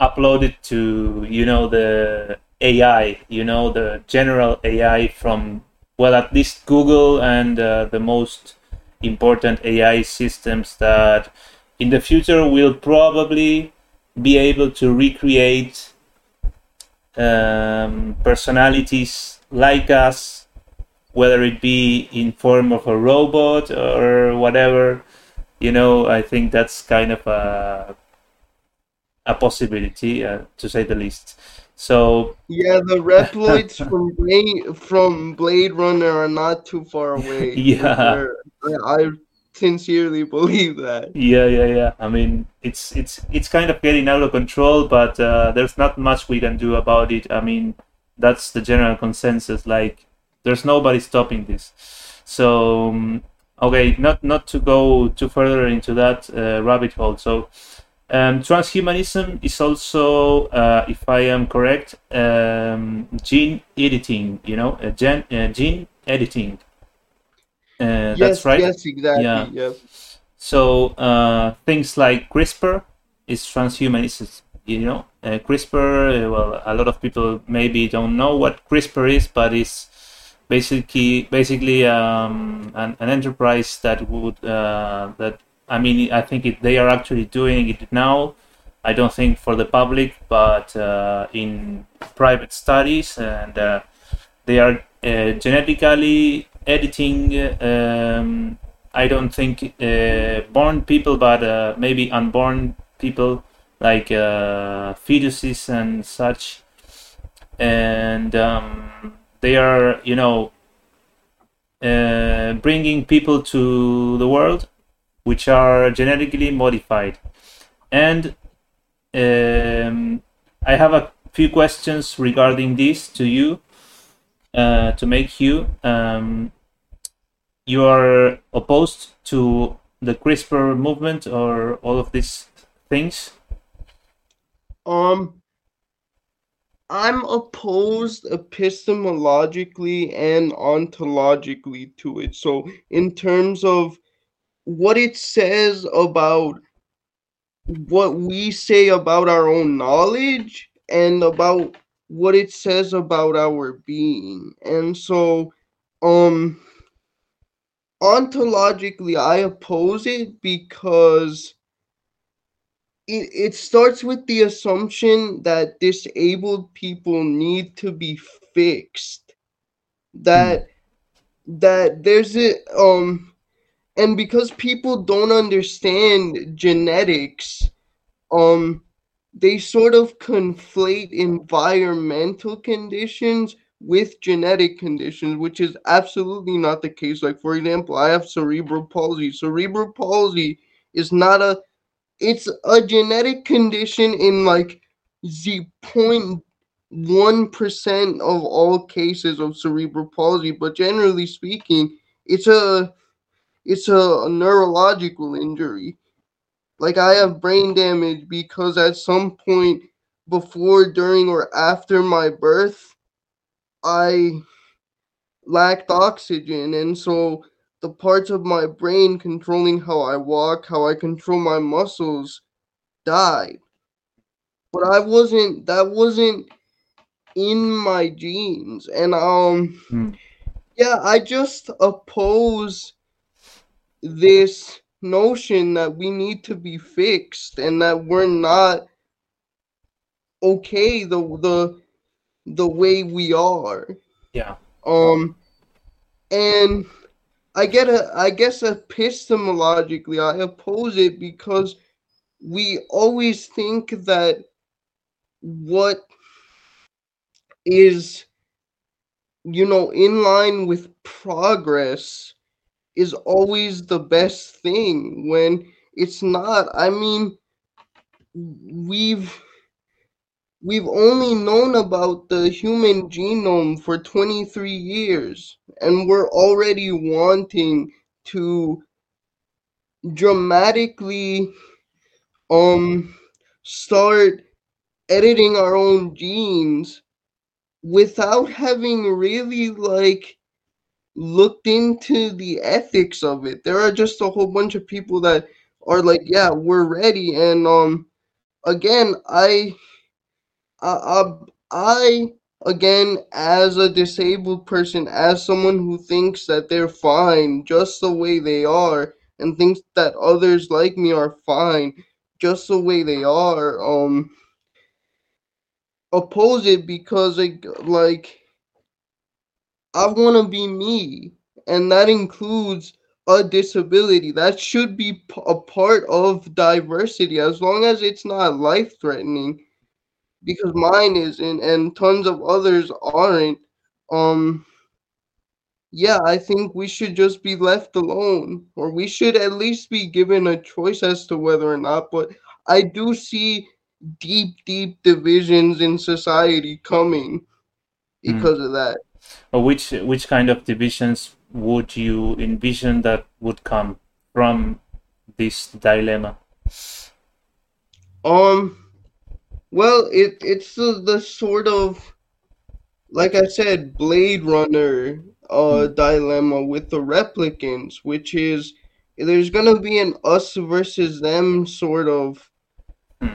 uploaded to you know the ai you know the general ai from well at least google and uh, the most important ai systems that in the future will probably be able to recreate um, personalities like us whether it be in form of a robot or whatever you know i think that's kind of a a possibility uh, to say the least so Yeah, the Reploids from Blade from Blade Runner are not too far <laughs> away. Yeah. I, I sincerely <laughs> believe that. yeah yeah yeah i mean it's it's it's kind of getting out of control but uh, there's not much we can do about it i mean that's the general consensus like there's nobody stopping this so um, okay not not to go too further into that uh, rabbit hole so um, transhumanism is also uh, if i am correct um, gene editing you know uh, gen, uh, gene editing uh, yes, that's right yes, exactly. Yeah. Yeah. so uh, things like CRISPR is transhumanism. You know, uh, CRISPR. Well, a lot of people maybe don't know what CRISPR is, but it's basically basically um, an, an enterprise that would uh, that I mean I think it, they are actually doing it now. I don't think for the public, but uh, in private studies, and uh, they are uh, genetically editing. Um, I don't think uh, born people, but uh, maybe unborn people, like fetuses and such, and um, they are, you know, uh, bringing people to the world, which are genetically modified, and um, I have a few questions regarding this to you, uh, to make you. Um, you are opposed to the CRISPR movement or all of these things? Um, I'm opposed epistemologically and ontologically to it. So, in terms of what it says about what we say about our own knowledge and about what it says about our being. And so, um, ontologically, I oppose it because it, it starts with the assumption that disabled people need to be fixed. That that there's a um and because people don't understand genetics um they sort of conflate environmental conditions with genetic conditions which is absolutely not the case. Like for example i have cerebral palsy. Cerebral palsy is not a it's a genetic condition in like the point one percent of all cases of cerebral palsy, but generally speaking, it's a it's a, neurological injury. Like I have brain damage because at some point before, during, or after my birth, I lacked oxygen, and so the parts of my brain controlling how I walk, how I control my muscles, died. But I wasn't. That wasn't in my genes and um Mm. yeah i just oppose this notion that we need to be fixed and that we're not okay the the the way we are Yeah. um and i get a i guess epistemologically i oppose it because we always think that what is you know in line with progress is always the best thing when it's not. I mean we've we've only known about the human genome for 23 years and we're already wanting to dramatically um start editing our own genes without having really like looked into the ethics of it. There are just a whole bunch of people that are like, yeah, we're ready. And um, again, I, I, I, again, as a disabled person, as someone who thinks that they're fine just the way they are, and thinks that others like me are fine just the way they are, um, oppose it because like like I want to be me and that includes a disability. That should be a part of diversity. As long as it's not life threatening because mine isn't and tons of others aren't um yeah i think we should just be left alone or we should at least be given a choice as to whether or not but i do see deep, deep divisions in society coming because of that. Which which kind of divisions would you envision that would come from this dilemma? Um, well, it it's the, the sort of like I said, Blade Runner uh dilemma with the replicants, which is there's gonna be an us versus them sort of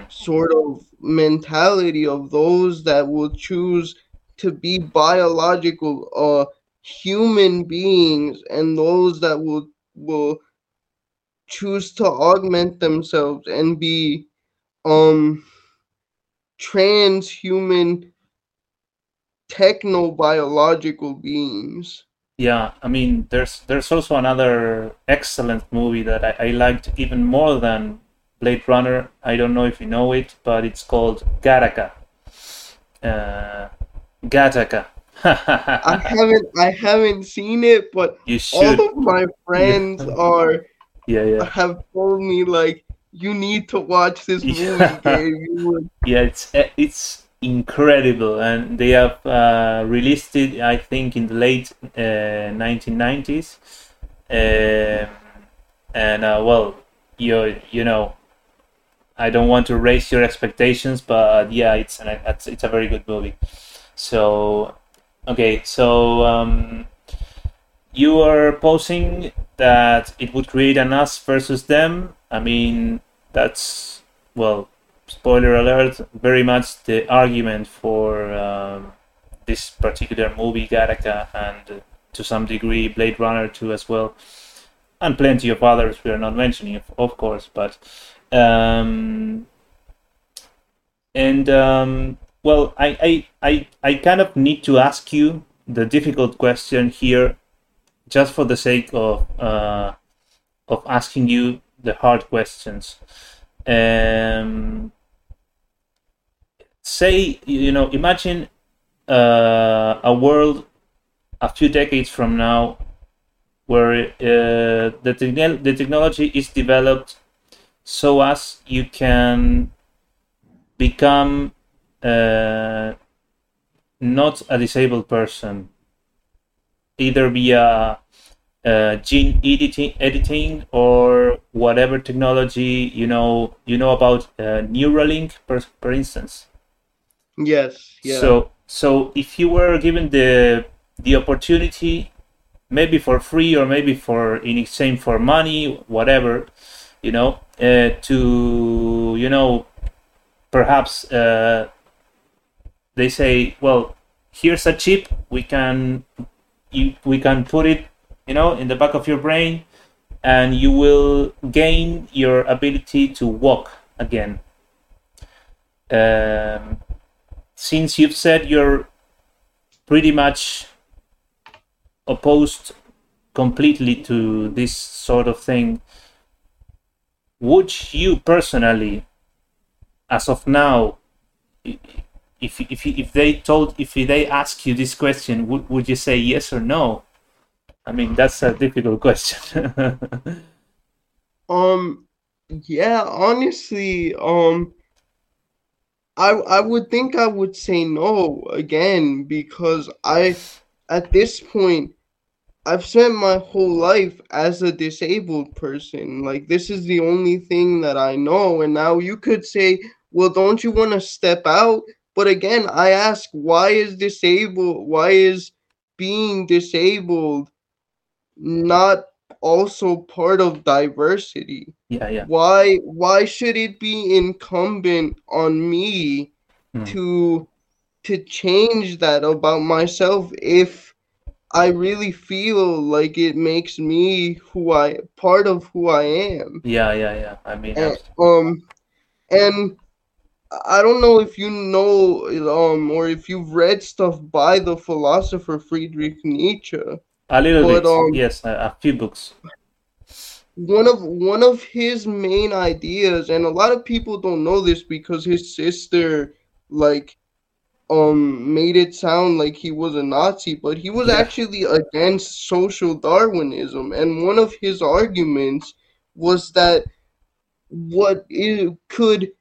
sort of mentality of those that will choose to be biological uh human beings and those that will will choose to augment themselves and be um transhuman techno-biological beings Yeah, I mean, there's there's also another excellent movie that I, I liked even more than Blade Runner. I don't know if you know it, but it's called Gattaca. Uh, Gattaca. I <laughs> haven't I haven't seen it, but you all of my friends are Yeah, yeah, have told me like you need to watch this movie, Yeah. Gabe. <laughs> You would yeah. It's eh, it's incredible, and they have uh, released it. I think in the late uh, 1990s. Um, and uh, well, you you know, I don't want to raise your expectations, but yeah, it's an it's, it's a very good movie. So, okay, so um, you are posing that it would create an us versus them. I mean, that's well, spoiler alert, very much the argument for um, this particular movie, Gattaca, and uh, to some degree Blade Runner 2 as well, and plenty of others we are not mentioning, of, of course, but um, and um, well, I, I I I kind of need to ask you the difficult question here just for the sake of uh, of asking you the hard questions. Um, say you know, imagine uh, a world a few decades from now where uh, the, te- the technology is developed so as you can become uh, not a disabled person either via uh, gene editing, editing or whatever technology you know you know about uh, Neuralink, per, for instance. Yes. Yeah. So so if you were given the the opportunity, maybe for free or maybe for in exchange for money, whatever, you know, uh, to you know, perhaps uh, they say, well, here's a chip, we can you, we can put it you know in the back of your brain and you will gain your ability to walk again. Um, since you've said you're pretty much opposed completely to this sort of thing would you personally as of now if if if they told if they ask you this question would would you say yes or no I mean, that's a difficult question. <laughs> um, yeah, honestly, um, I I would think I would say no again because I, at this point, I've spent my whole life as a disabled person. Like this is the only thing that I know, and now you could say, well, don't you want to step out? But again, I ask, why is disabled? Why is being disabled? not also part of diversity? Yeah, yeah. Why why should it be incumbent on me Hmm. to to change that about myself if I really feel like it makes me who I part of who I am? Yeah, yeah, yeah. I mean, And, um and I don't know if you know um or if you've read stuff by the philosopher Friedrich Nietzsche. a little but, bit. um, yes, a, a few books. one of one of his main ideas and a lot of people don't know this because his sister like um made it sound like he was a nazi but he was Yeah. actually against social darwinism and one of his arguments was that what it could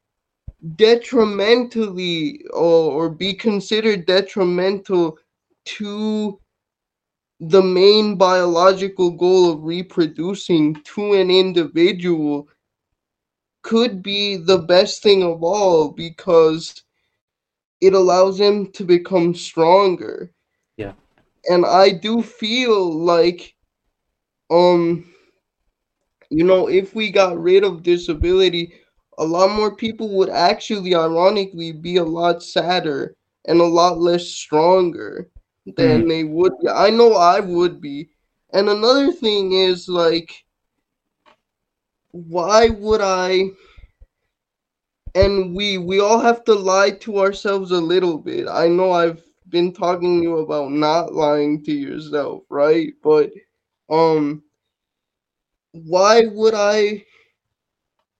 detrimentally or, or be considered detrimental to the main biological goal of reproducing to an individual could be the best thing of all because it allows them to become stronger. Yeah. And I do feel like um you know if we got rid of disability a lot more people would actually ironically be a lot sadder and a lot less stronger than they would be. I know I would be. And another thing is like why would I and we we all have to lie to ourselves a little bit. I know I've been talking to you about not lying to yourself, right? But um why would I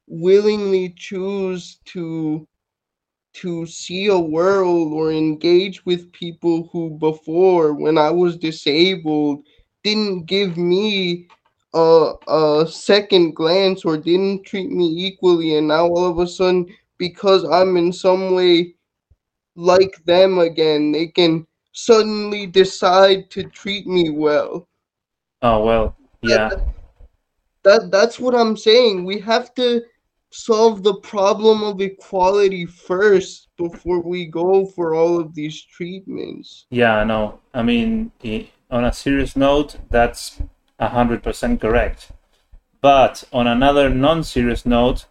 willingly choose to to see a world or engage with people who before when I was disabled didn't give me a, a second glance or didn't treat me equally. And now all of a sudden because I'm in some way like them again they can suddenly decide to treat me well. Oh well, yeah, that that's what I'm saying. We have to solve the problem of equality first before we go for all of these treatments. yeah. No, I mean, on a serious note, that's a hundred percent correct. But on another non-serious note,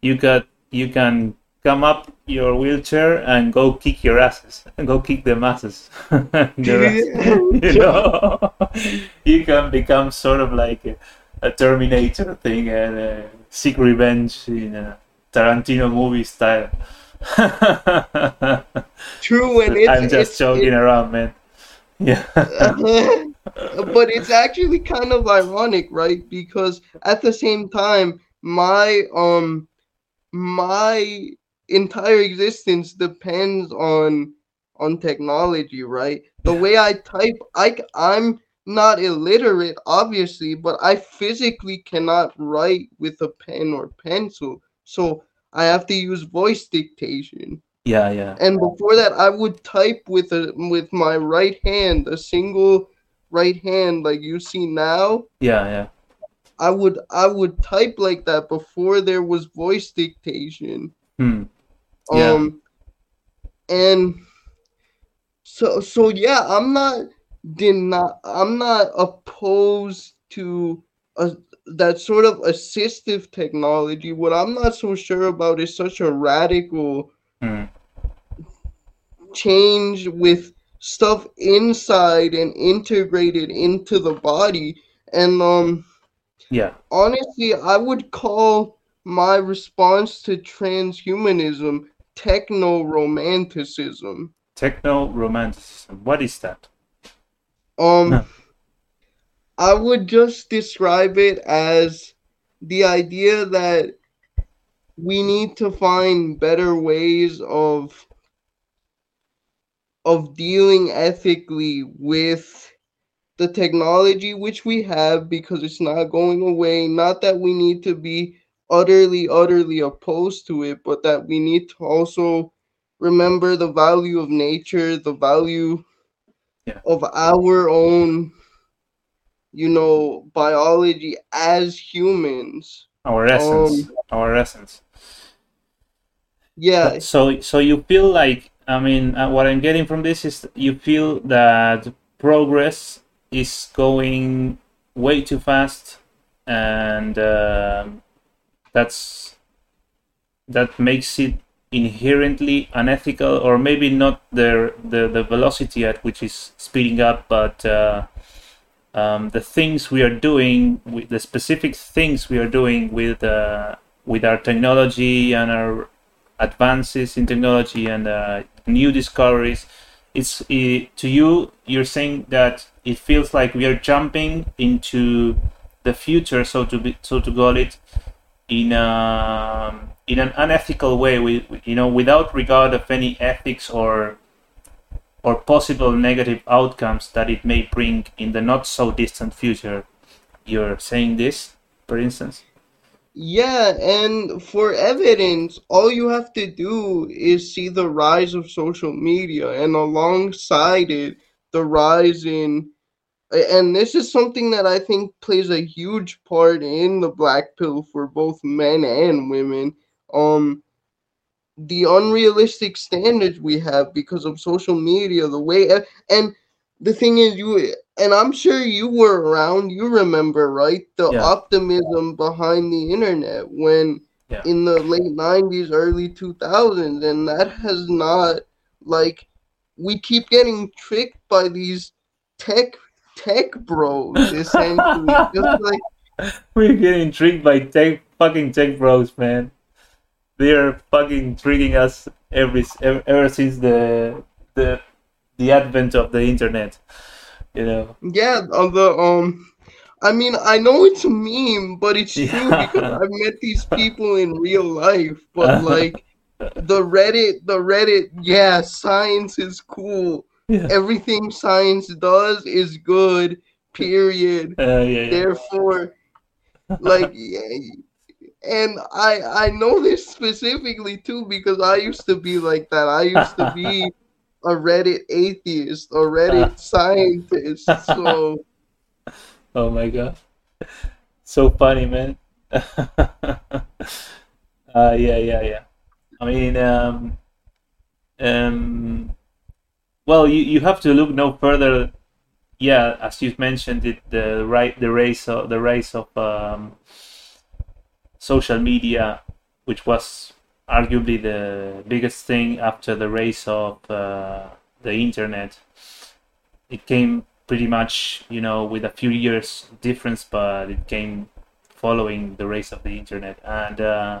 you got you can come up your wheelchair and go kick your asses, and <laughs> go kick the masses. Ass. <laughs> <laughs> you know, you can become sort of like a, a Terminator thing and uh, seek revenge in a Tarantino movie style. <laughs> True, and it's I'm just it's, joking around, man. Yeah. <laughs> but it's actually kind of ironic, right? Because at the same time, my um my entire existence depends on on technology, right? The way I type, I I'm not illiterate, obviously, but I physically cannot write with a pen or pencil, so I have to use voice dictation. Yeah, yeah. And before that, I would type with a with my right hand, a single right hand, like you see now. Yeah, yeah. I would I would type like that before there was voice dictation. Hmm. Yeah. Um and so so yeah, I'm not did not I'm not opposed to a, that sort of assistive technology. What I'm not so sure about is such a radical Hmm. change with stuff inside and integrated into the body. And um Yeah. honestly, I would call my response to transhumanism techno romanticism. Techno romanticism. What is that? Um, Huh. I would just describe it as the idea that we need to find better ways of of dealing ethically with the technology which we have because it's not going away. Not that we need to be utterly, utterly opposed to it, but that we need to also remember the value of nature, the value Yeah. of our own, you know, biology as humans. Our essence. Um, our essence. Yeah, So, so you feel like, I mean, uh, what I'm getting from this is you feel that progress is going way too fast, and um that's that makes it inherently unethical, or maybe not the the, the velocity at which is speeding up, but uh, um, the things we are doing, with the specific things we are doing with uh, with our technology and our advances in technology and uh, new discoveries it's uh, to you you're saying that it feels like we are jumping into the future so to be so to call it in a, in an unethical way with you know without regard of any ethics or or possible negative outcomes that it may bring in the not so distant future. You're saying this for instance? Yeah, and for evidence, all you have to do is see the rise of social media and alongside it, the rise in, and this is something that I think plays a huge part in the black pill for both men and women. Um, the unrealistic standards we have because of social media, the way, and the thing is, you and I'm sure you were around, you remember, right? The Yeah. optimism behind the internet when Yeah. in the late 90s, early 2000s, and that has not, like, we keep getting tricked by these tech tech bros essentially just like <laughs> We're getting intrigued by tech, fucking tech bros, man. They're fucking tricking us every ever, ever since the the the advent of the internet. You know. Yeah, on the um I mean I know it's a meme, but it's true Yeah. because I've met these <laughs> people in real life. But like <laughs> the Reddit the Reddit, yeah, science is cool. Yeah. Everything science does is good, period. Uh, yeah, yeah. Therefore, like <laughs> yeah, and I I know this specifically too because I used to be like that. I used to be <laughs> a Reddit atheist, a Reddit <laughs> scientist. So Oh my god. So funny, man. uh, yeah, yeah, yeah. I mean, um, um, well, you, you have to look no further. Yeah, as you've mentioned, it the right the race of the race of um, social media, which was arguably the biggest thing after the race of uh, the internet. It came pretty much, you know, with a few years difference, but it came following the race of the internet, and uh,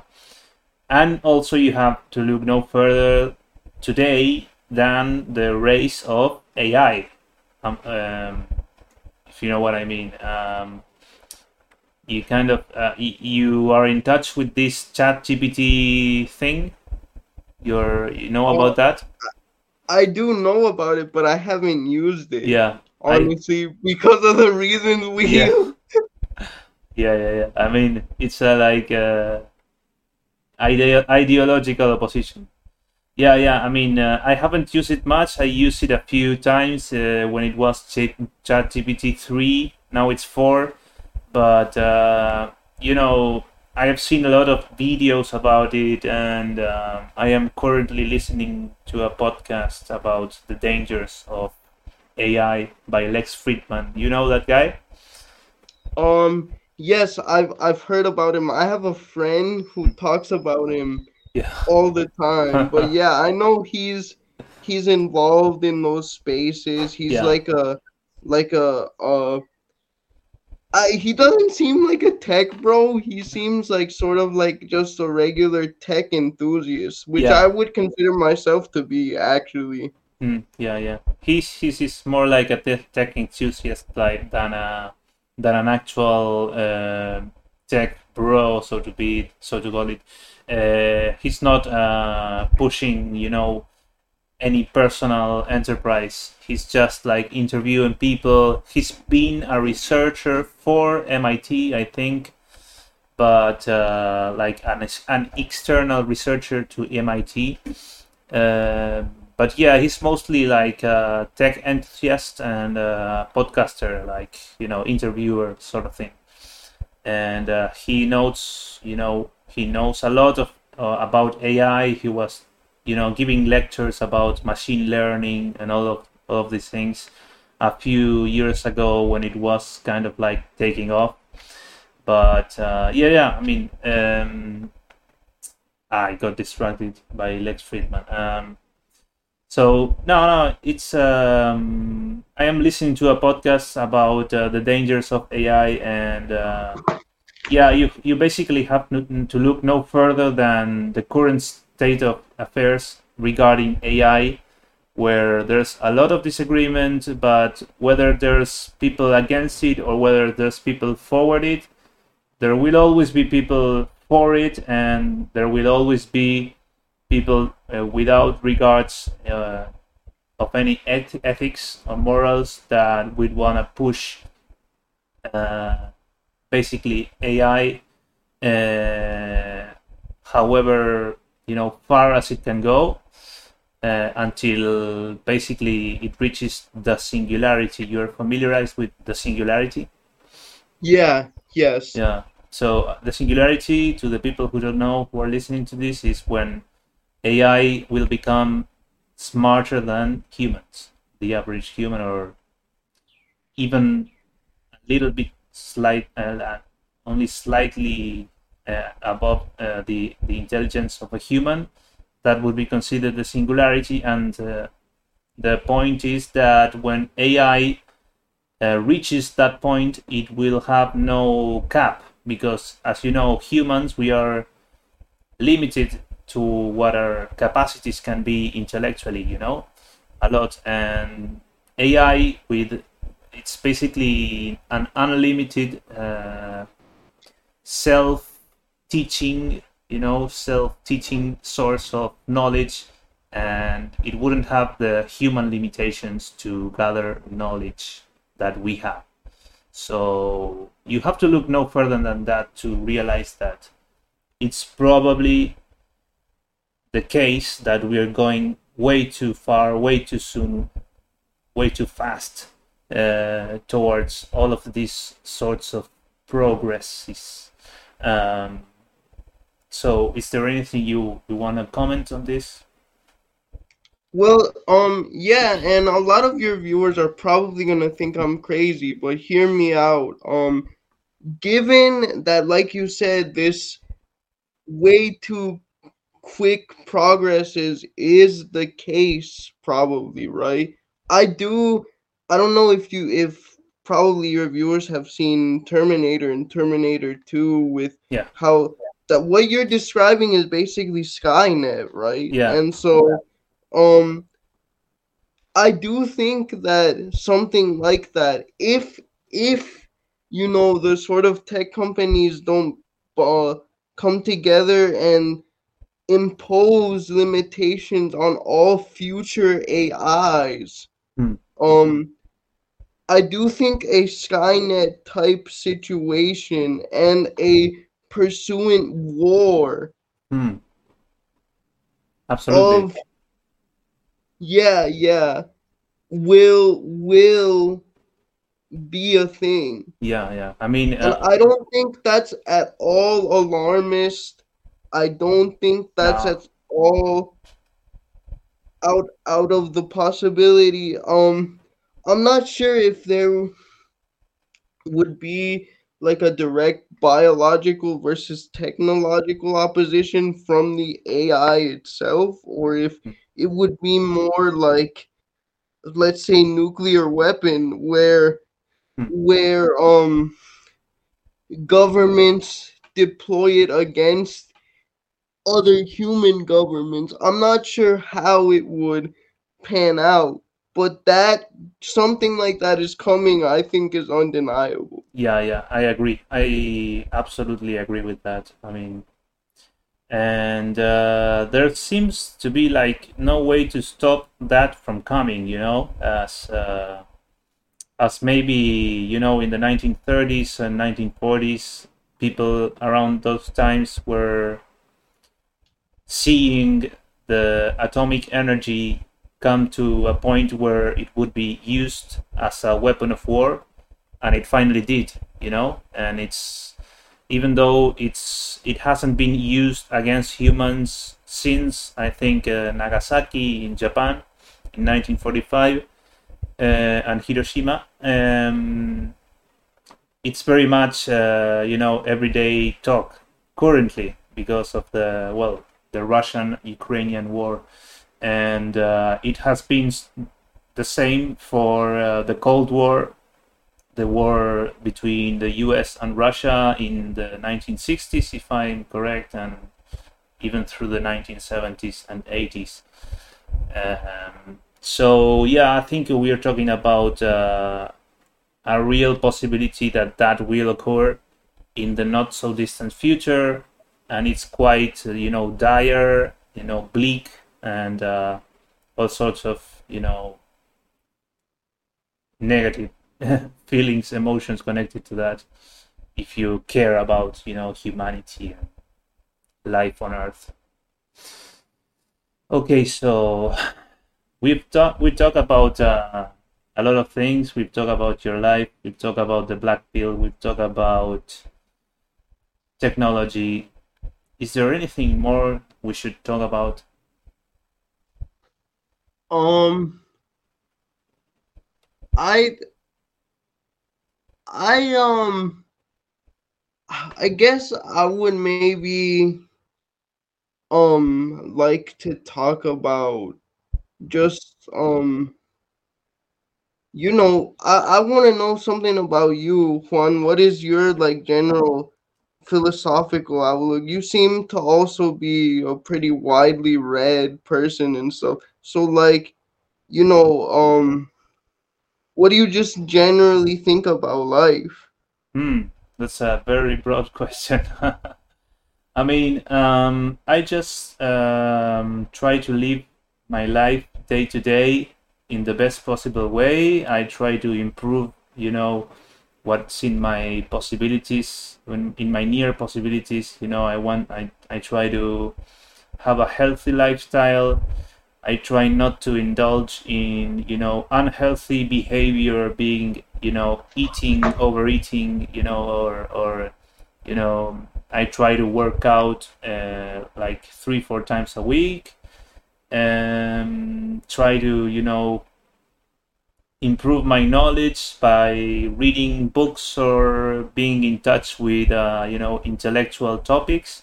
and also you have to look no further today than the race of AI. Um, um, if you know what I mean. Um, you kind of uh, y- you are in touch with this Chat GPT thing. You're you know Well, about that? I do know about it, but I haven't used it. Yeah, I Honestly, because of the reasons we Yeah. <laughs> yeah yeah yeah. I mean, it's a like uh, ide- ideological opposition. Yeah, yeah. I mean, uh, I haven't used it much. I used it a few times uh, when it was Ch- ChatGPT three. Now it's four, but uh, you know, I have seen a lot of videos about it, and uh, I am currently listening to a podcast about the dangers of AI by Lex Fridman. You know that guy? Um, yes, I've I've heard about him. I have a friend who talks about him Yeah. all the time. <laughs> But yeah, I know he's he's involved in those spaces. He's Yeah. like a like a uh I, he doesn't seem like a tech bro. He seems like sort of like just a regular tech enthusiast, which Yeah. I would consider myself to be actually. Mm, yeah, yeah. He's he's, he's more like a te- tech enthusiast like than a than an actual uh, tech bro, so to be, so to call it. Uh, he's not uh, pushing, you know, any personal enterprise. He's just like interviewing people. He's been a researcher for MIT, I think, but uh, like an an external researcher to MIT. Uh, but yeah, he's mostly like a tech enthusiast and a podcaster, like you know, interviewer sort of thing. And uh, he knows, you know, he knows a lot of uh, about AI. He was, you know, giving lectures about machine learning and all of all of these things a few years ago when it was kind of like taking off. But uh, yeah, yeah, I mean, um, I got distracted by Lex Fridman. Um, so no, no, it's um, I am listening to a podcast about uh, the dangers of AI, and uh, yeah, you you basically have to look no further than the current state of affairs regarding AI, where there's a lot of disagreement, but whether there's people against it or whether there's people for it, there will always be people for it, and there will always be people uh, without regards uh, of any eth- ethics or morals that we'd want to push uh, basically AI, uh, however you know far as it can go, uh, until basically it reaches the singularity. You're familiarized with the singularity. Yeah, yes. Yeah. So the singularity, to the people who don't know who are listening to this, is when AI will become smarter than humans, the average human, or even a little bit slight, uh, only slightly uh, above uh, the the intelligence of a human. That would be considered the singularity, and uh, the point is that when AI uh, reaches that point, it will have no cap because, as you know, humans we are limited to what our capacities can be intellectually. You know, a lot, and AI with it's basically an unlimited uh, self-teaching, you know, self-teaching source of knowledge, and it wouldn't have the human limitations to gather knowledge that we have. So you have to look no further than that to realize that it's probably the case that we are going way too far, way too soon, way too fast uh, towards all of these sorts of progresses. Um, so, is there anything you, you want to comment on this? Well, um, yeah, and a lot of your viewers are probably gonna think I'm crazy, but hear me out. Um, given that, like you said, this way too quick progress is is the case, probably, right? I do. I don't know if you if probably your viewers have seen Terminator and Terminator 2 with Yeah. how that what you're describing is basically Skynet, right? Yeah. And so um I do think that something like that if if you know the sort of tech companies don't uh, come together and impose limitations on all future AIs. Hmm. Um, I do think a Skynet type situation and a pursuant war Hmm. Absolutely. of yeah, yeah, will will be a thing. yeah, yeah. I mean, uh, I don't think that's at all alarmist. I don't think that's No. at all out out of the possibility. Um, I'm not sure if there would be like a direct biological versus technological opposition from the AI itself, or if it would be more like, let's say, nuclear weapon, where Hmm. where um governments deploy it against other human governments. I'm not sure how it would pan out, but that something like that is coming, I think, is undeniable. Yeah, yeah, I agree. I absolutely agree with that. I mean, and uh, there seems to be like no way to stop that from coming, you know, as uh, as maybe, you know, in the 1930s and 1940s, people around those times were seeing the atomic energy come to a point where it would be used as a weapon of war and it finally did you know? And it's even though it's it hasn't been used against humans since i think uh, nagasaki in japan in 1945 uh, and hiroshima um, it's very much uh, you know everyday talk currently because of the well the russian ukrainian war and uh, it has been the same for uh, the cold war the war between the US and Russia in the 1960s, if I'm correct, and even through the 1970s and 80s. Um, so, yeah, I think we are talking about uh, a real possibility that that will occur in the not so distant future, and it's quite, uh, you know, dire, you know, bleak, and uh, all sorts of, you know, negative <laughs> feelings, emotions connected to that. If you care about, you know, humanity and life on Earth. Okay, so we've talked we talk about uh, a lot of things. We've talked about your life. We've talked about the black pill. We've talked about technology. Is there anything more we should talk about? Um, I, I, um, I guess I would maybe, um, like to talk about just, um, you know, I, I want to know something about you, Juan. What is your, like, general philosophical outlook? You seem to also be a pretty widely read person and stuff. So, like, you know, um, what do you just generally think about life? Hmm, that's a very broad <laughs> question. I mean, um, I just um, try to live my life day to day in the best possible way. I try to improve, you know, what's in my possibilities, when in my near possibilities. You know, I want, I, I try to have a healthy lifestyle. I try not to indulge in, you know, unhealthy behavior, being, you know, eating, overeating, you know, or, or, you know, I try to work out uh, like three, four times a week. Um, try to, you know, improve my knowledge by reading books or being in touch with, uh, you know, intellectual topics.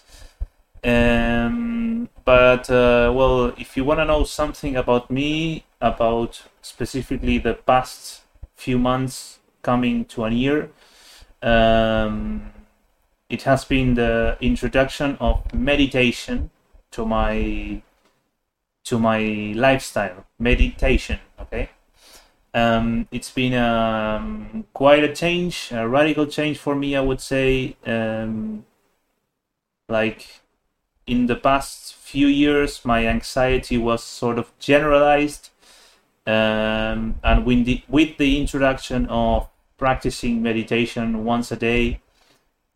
Um, but uh, well, if you want to know something about me, about specifically the past few months coming to an year, um, it has been the introduction of meditation to my to my lifestyle. Meditation, okay. Um, it's been um, quite a change, a radical change for me, I would say. Um, like in the past few years, my anxiety was sort of generalized. Um, and with the, with the introduction of practicing meditation once a day,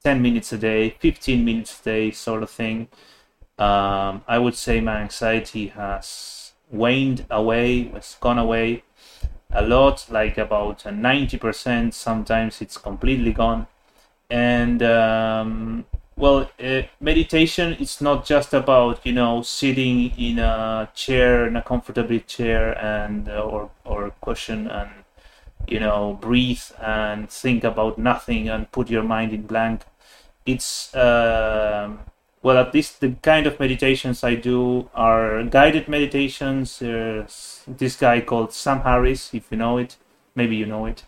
10 minutes a day, 15 minutes a day, sort of thing, um, I would say my anxiety has waned away, has gone away a lot, like about 90%. Sometimes it's completely gone. And um, well, uh, meditation is not just about you know sitting in a chair, in a comfortable chair, and uh, or or cushion, and you know breathe and think about nothing and put your mind in blank. It's um, well, at least the kind of meditations I do are guided meditations. There's this guy called Sam Harris, if you know it, maybe you know it,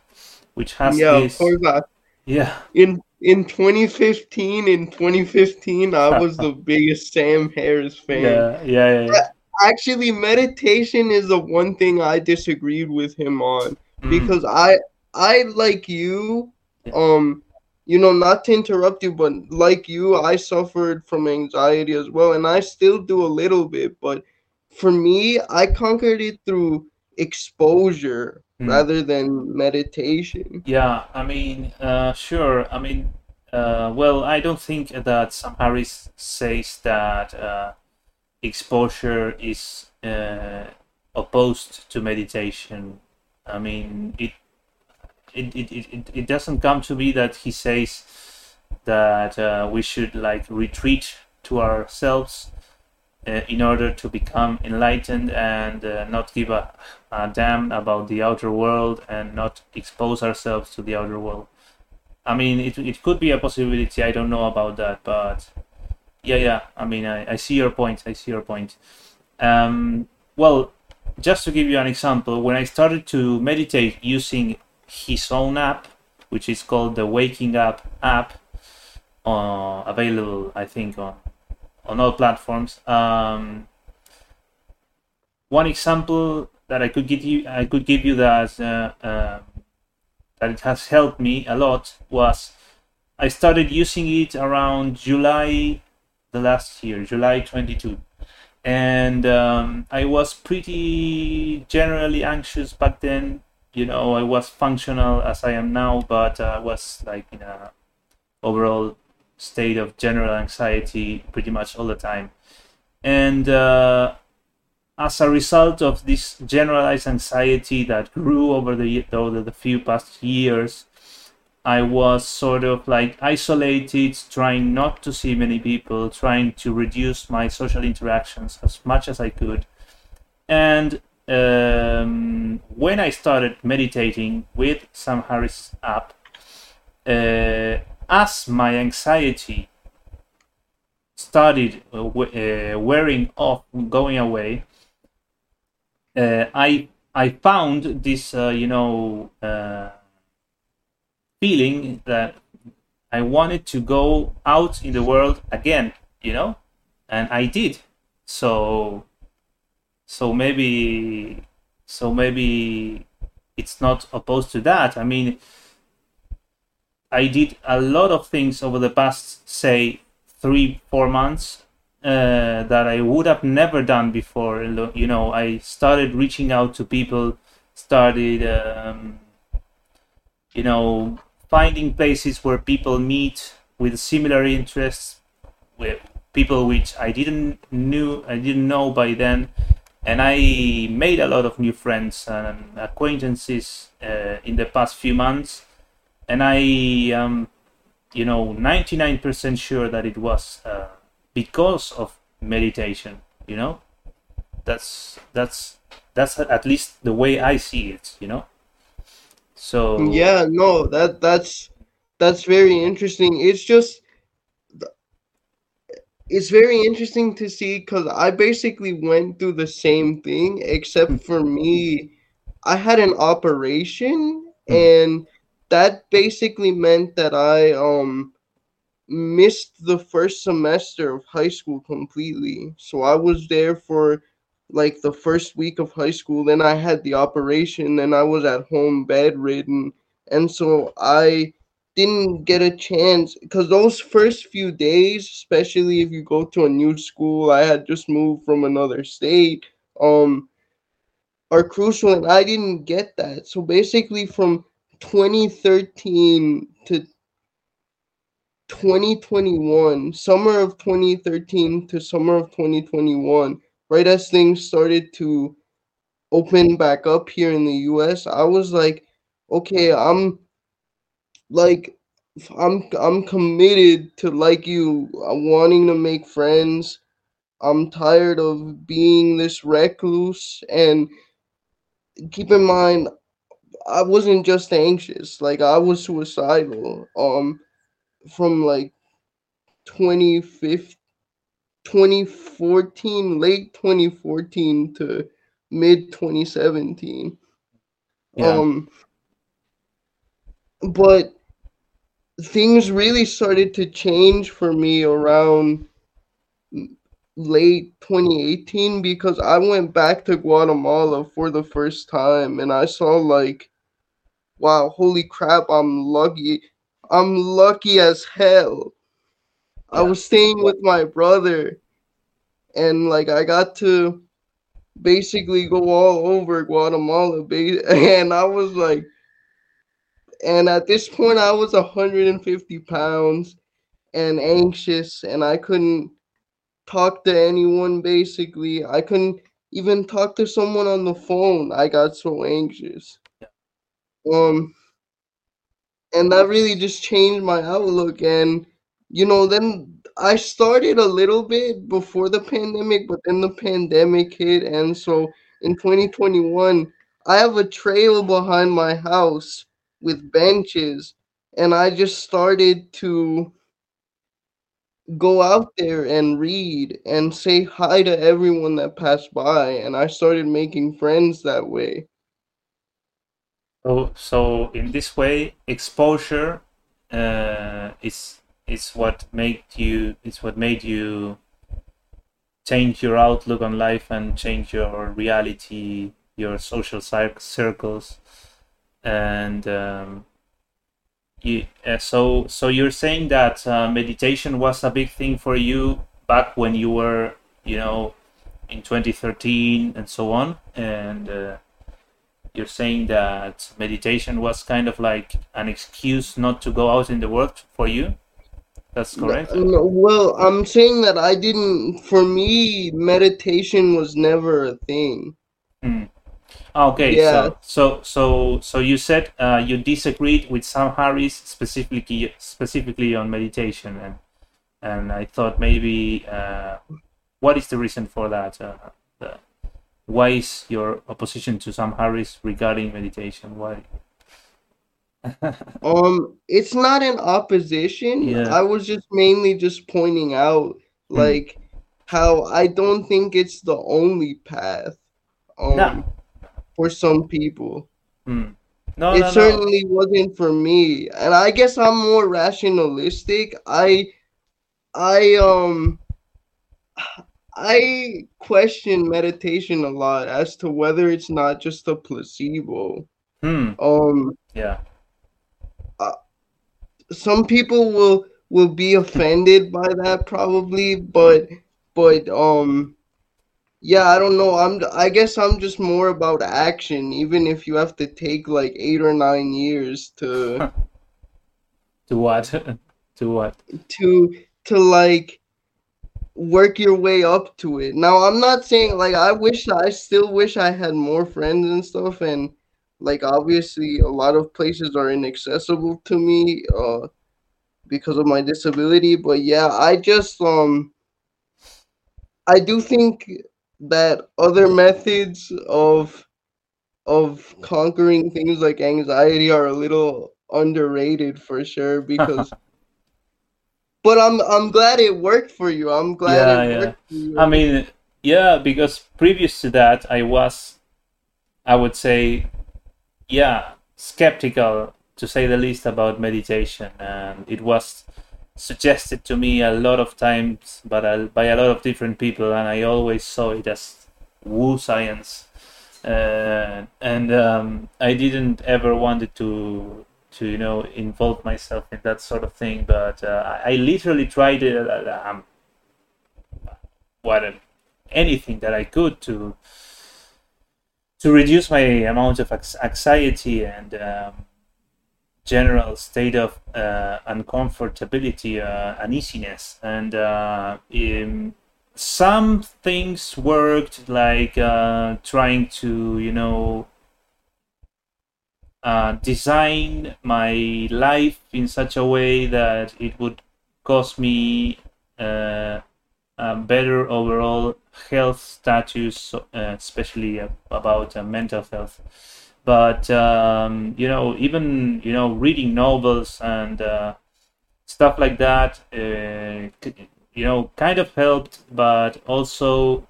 which has yeah, this. of course. I, Yeah, in in 2015, in 2015, I was the <laughs> biggest Sam Harris fan. yeah, yeah, yeah. yeah. Actually, meditation is the one thing I disagreed with him on Mm. because I I like you, Yeah. um, you know, not to interrupt you, but like you, I suffered from anxiety as well, and I still do a little bit. But for me, I conquered it through exposure Mm. rather than meditation. Yeah, I mean, uh, sure. I mean, uh, well, I don't think that Sam Harris says that uh, exposure is uh, opposed to meditation. I mean, it it, it, it, it- doesn't come to me that he says that uh, we should like retreat to ourselves uh, in order to become enlightened and uh, not give a, a damn about the outer world and not expose ourselves to the outer world. I mean, it, it could be a possibility. I don't know about that, but yeah, yeah. I mean, I, I see your point. I see your point. Um, well, just to give you an example, when I started to meditate using his own app, which is called the Waking Up app, uh, available, I think, on on all platforms. Um, one example that I could give you, I could give you that uh, uh, that it has helped me a lot was I started using it around July the last year, July 22, and um, I was pretty generally anxious back then. You know, I was functional as I am now, but I was like in a overall state of general anxiety pretty much all the time. And uh, as a result of this generalized anxiety that grew over the over the few past years, I was sort of like isolated, trying not to see many people, trying to reduce my social interactions as much as I could. And um, when I started meditating with Sam Harris app, uh, as my anxiety started uh, uh, wearing off, going away, uh, I I found this uh, you know uh, feeling that I wanted to go out in the world again, you know, and I did. So so maybe so maybe it's not opposed to that. I mean, I did a lot of things over the past, say, three, four months uh, that I would have never done before. You know, I started reaching out to people, started, um, you know, finding places where people meet with similar interests, with people which I didn't knew, I didn't know by then, and I made a lot of new friends and acquaintances uh, in the past few months and I am, you know, 99% sure that it was uh, because of meditation. You know, that's that's that's at least the way I see it. You know, so Yeah, no, that that's that's very interesting. It's just it's very interesting to see because I basically went through the same thing, except for me, I had an operation, and that basically meant that I um missed the first semester of high school completely. So I was there for like the first week of high school. Then I had the operation, then I was at home bedridden, and so I didn't get a chance because those first few days, especially if you go to a new school, I had just moved from another state, um, are crucial, and I didn't get that. So basically, from 2013 to 2021, summer of 2013 to summer of 2021, right as things started to open back up here in the US, I was like, okay, I'm like I'm I'm committed to like you uh, wanting to make friends. I'm tired of being this recluse and keep in mind I wasn't just anxious, like I was suicidal um from like 2015 2014 late 2014 to mid 2017 Yeah. um but things really started to change for me around late 2018 because I went back to Guatemala for the first time and I saw like wow holy crap I'm lucky I'm lucky as hell. I was staying with my brother and like I got to basically go all over Guatemala <laughs> and I was like and at this point I was 150 pounds and anxious and I couldn't talk to anyone basically. I couldn't even talk to someone on the phone. I got so anxious. Um and that really just changed my outlook and you know then I started a little bit before the pandemic but then the pandemic hit and so in 2021 I have a trail behind my house with benches and I just started to go out there and read and say hi to everyone that passed by and I started making friends that way. So, so in this way, exposure uh, is is what made you is what made you change your outlook on life and change your reality, your social circles, and um, you, uh, so so you're saying that uh, meditation was a big thing for you back when you were, you know, in 2013 and so on, and. Uh, you're saying that meditation was kind of like an excuse not to go out in the world for you that's correct No, well, I'm saying that I didn't for me meditation was never a thing. Hmm. Okay Yeah. so so so so you said uh, you disagreed with sam harris specifically specifically on meditation and and i thought maybe uh, what is the reason for that uh, the, why is your opposition to sam harris regarding meditation why <laughs> Um it's not an opposition. Yeah. I was just mainly just pointing out Hmm. like how I don't think it's the only path um No. For some people. Hmm. no it no no certainly wasn't for me and i guess i'm more rationalistic i i um i question meditation a lot as to whether it's not just a placebo hmm. um yeah some people will will be offended by that probably but but um yeah i don't know. I'm i guess i'm just more about action even if you have to take like eight or nine years to <laughs> to what? To what? To to like work your way up to it. Now I'm not saying like I wish I still wish I had more friends and stuff and like obviously a lot of places are inaccessible to me uh because of my disability, but yeah, I just um I do think that other methods of of conquering things like anxiety are a little underrated for sure <laughs> because but I'm I'm glad it worked for you. I'm glad Yeah, it yeah. worked for you. I mean, yeah, because previous to that, I was, I would say, yeah, skeptical to say the least about meditation, and it was suggested to me a lot of times, but uh, by a lot of different people, and I always saw it as woo science, uh, and um, I didn't ever wanted to to you know involve myself in that sort of thing. But uh, I literally tried uh, um, what anything that I could to to reduce my amount of anxiety and um, general state of uh, uncomfortability, uh, uneasiness, and uh, in, some things worked, like uh, trying to, you know, uh, design my life in such a way that it would cause me uh, a better overall health status, especially about mental health but um, you know even you know reading novels and uh, stuff like that uh, you know kind of helped but also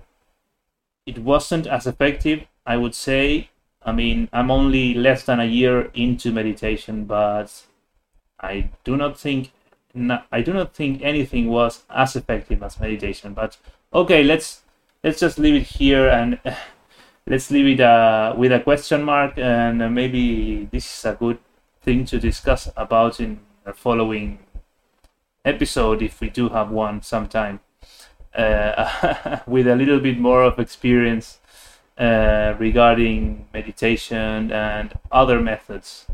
it wasn't as effective i would say. I mean i'm only less than a year into meditation but i do not think i do not think anything was as effective as meditation. But okay let's let's just leave it here and let's leave it uh, with a question mark, and uh, maybe this is a good thing to discuss about in the following episode if we do have one sometime uh, <laughs> with a little bit more of experience uh, regarding meditation and other methods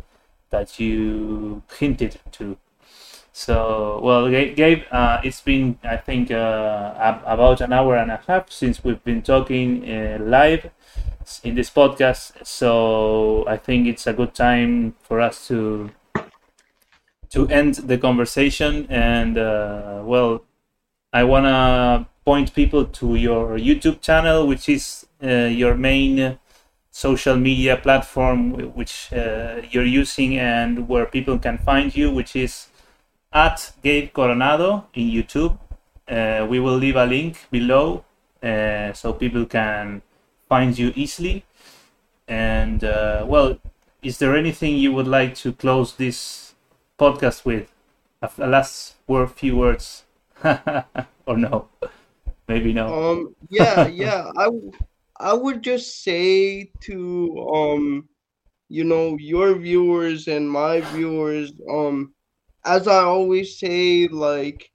that you hinted to. So, well, Gabe, uh, it's been, I think, uh, about an hour and a half since we've been talking uh, live in this podcast. So I think it's a good time for us to to end the conversation. And uh, well, I wanna point people to your YouTube channel, which is uh, your main social media platform which uh, you're using and where people can find you, which is at Gabe Coronado in YouTube. Uh, we will leave a link below uh, so people can find you easily. And uh, well, is there anything you would like to close this podcast with? A, a last word, few words, <laughs> or no? Maybe no. Um. Yeah. <laughs> Yeah. I. I would just say to um, you know, your viewers and my viewers, um, as I always say, like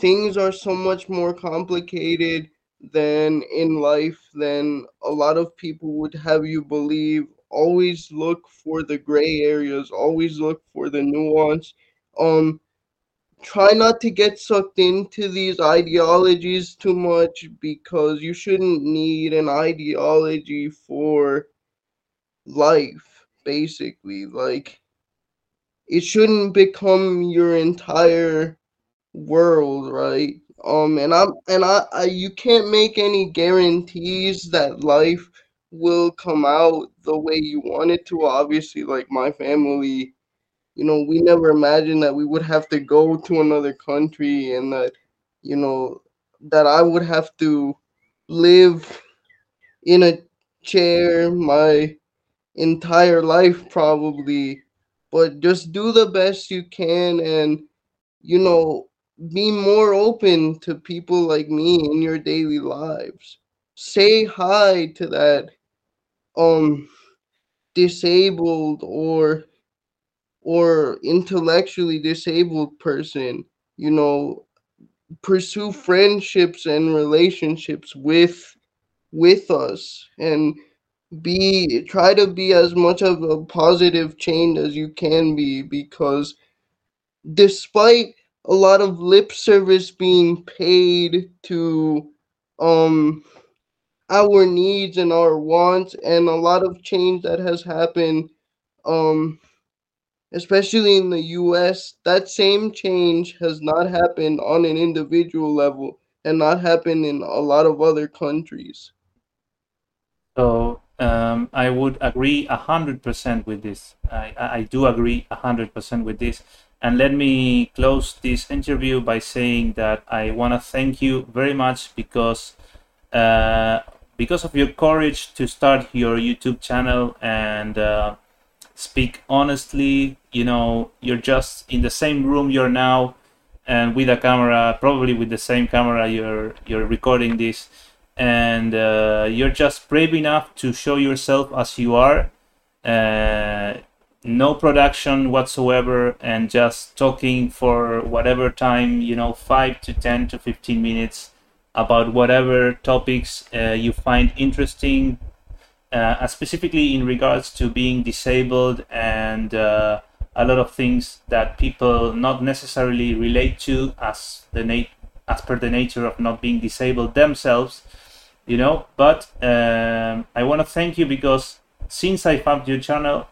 things are so much more complicated than in life than a lot of people would have you believe. Always look for the gray areas, always look for the nuance. Um try not to get sucked into these ideologies too much because you shouldn't need an ideology for life basically like it shouldn't become your entire world right um, and I'm and I, I you can't make any guarantees that life will come out the way you want it to. Obviously, like my family, you know, we never imagined that we would have to go to another country and that, you know, that I would have to live in a chair my entire life probably but just do the best you can and you know be more open to people like me in your daily lives. Say hi to that um disabled or or intellectually disabled person, you know, pursue friendships and relationships with with us and be try to be as much of a positive change as you can be because despite a lot of lip service being paid to um our needs and our wants and a lot of change that has happened um especially in the US that same change has not happened on an individual level and not happened in a lot of other countries. So um, I would agree a hundred percent with this. I, I do agree a hundred percent with this. And let me close this interview by saying that I want to thank you very much because uh, because of your courage to start your YouTube channel and uh, speak honestly. You know, you're just in the same room you're now, and with a camera, probably with the same camera you're you're recording this. And uh, you're just brave enough to show yourself as you are. Uh, no production whatsoever, and just talking for whatever time, you know, 5 to 10 to 15 minutes about whatever topics uh, you find interesting, uh, specifically in regards to being disabled and uh, a lot of things that people not necessarily relate to as the nat- as per the nature of not being disabled themselves, you know. But um, I want to thank you because since I found your channel,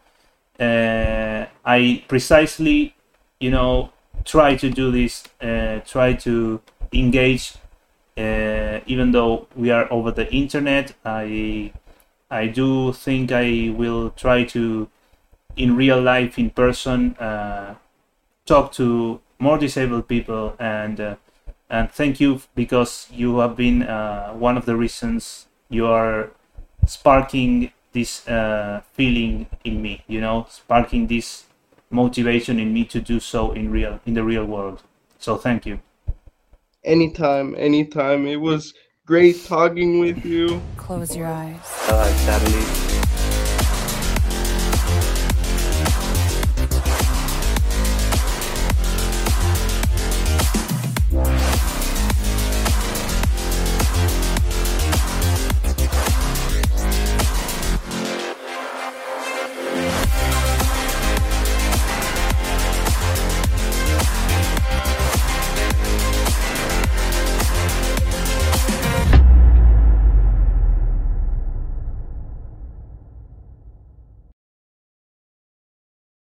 uh, I precisely, you know, try to do this, uh, try to engage, uh, even though we are over the internet. I I do think I will try to, in real life, in person, uh, talk to more disabled people and uh, and thank you because you have been uh, one of the reasons you are sparking this uh, feeling in me you know sparking this motivation in me to do so in real in the real world so thank you anytime anytime it was great talking with you Close your eyes. Uh, Charlie.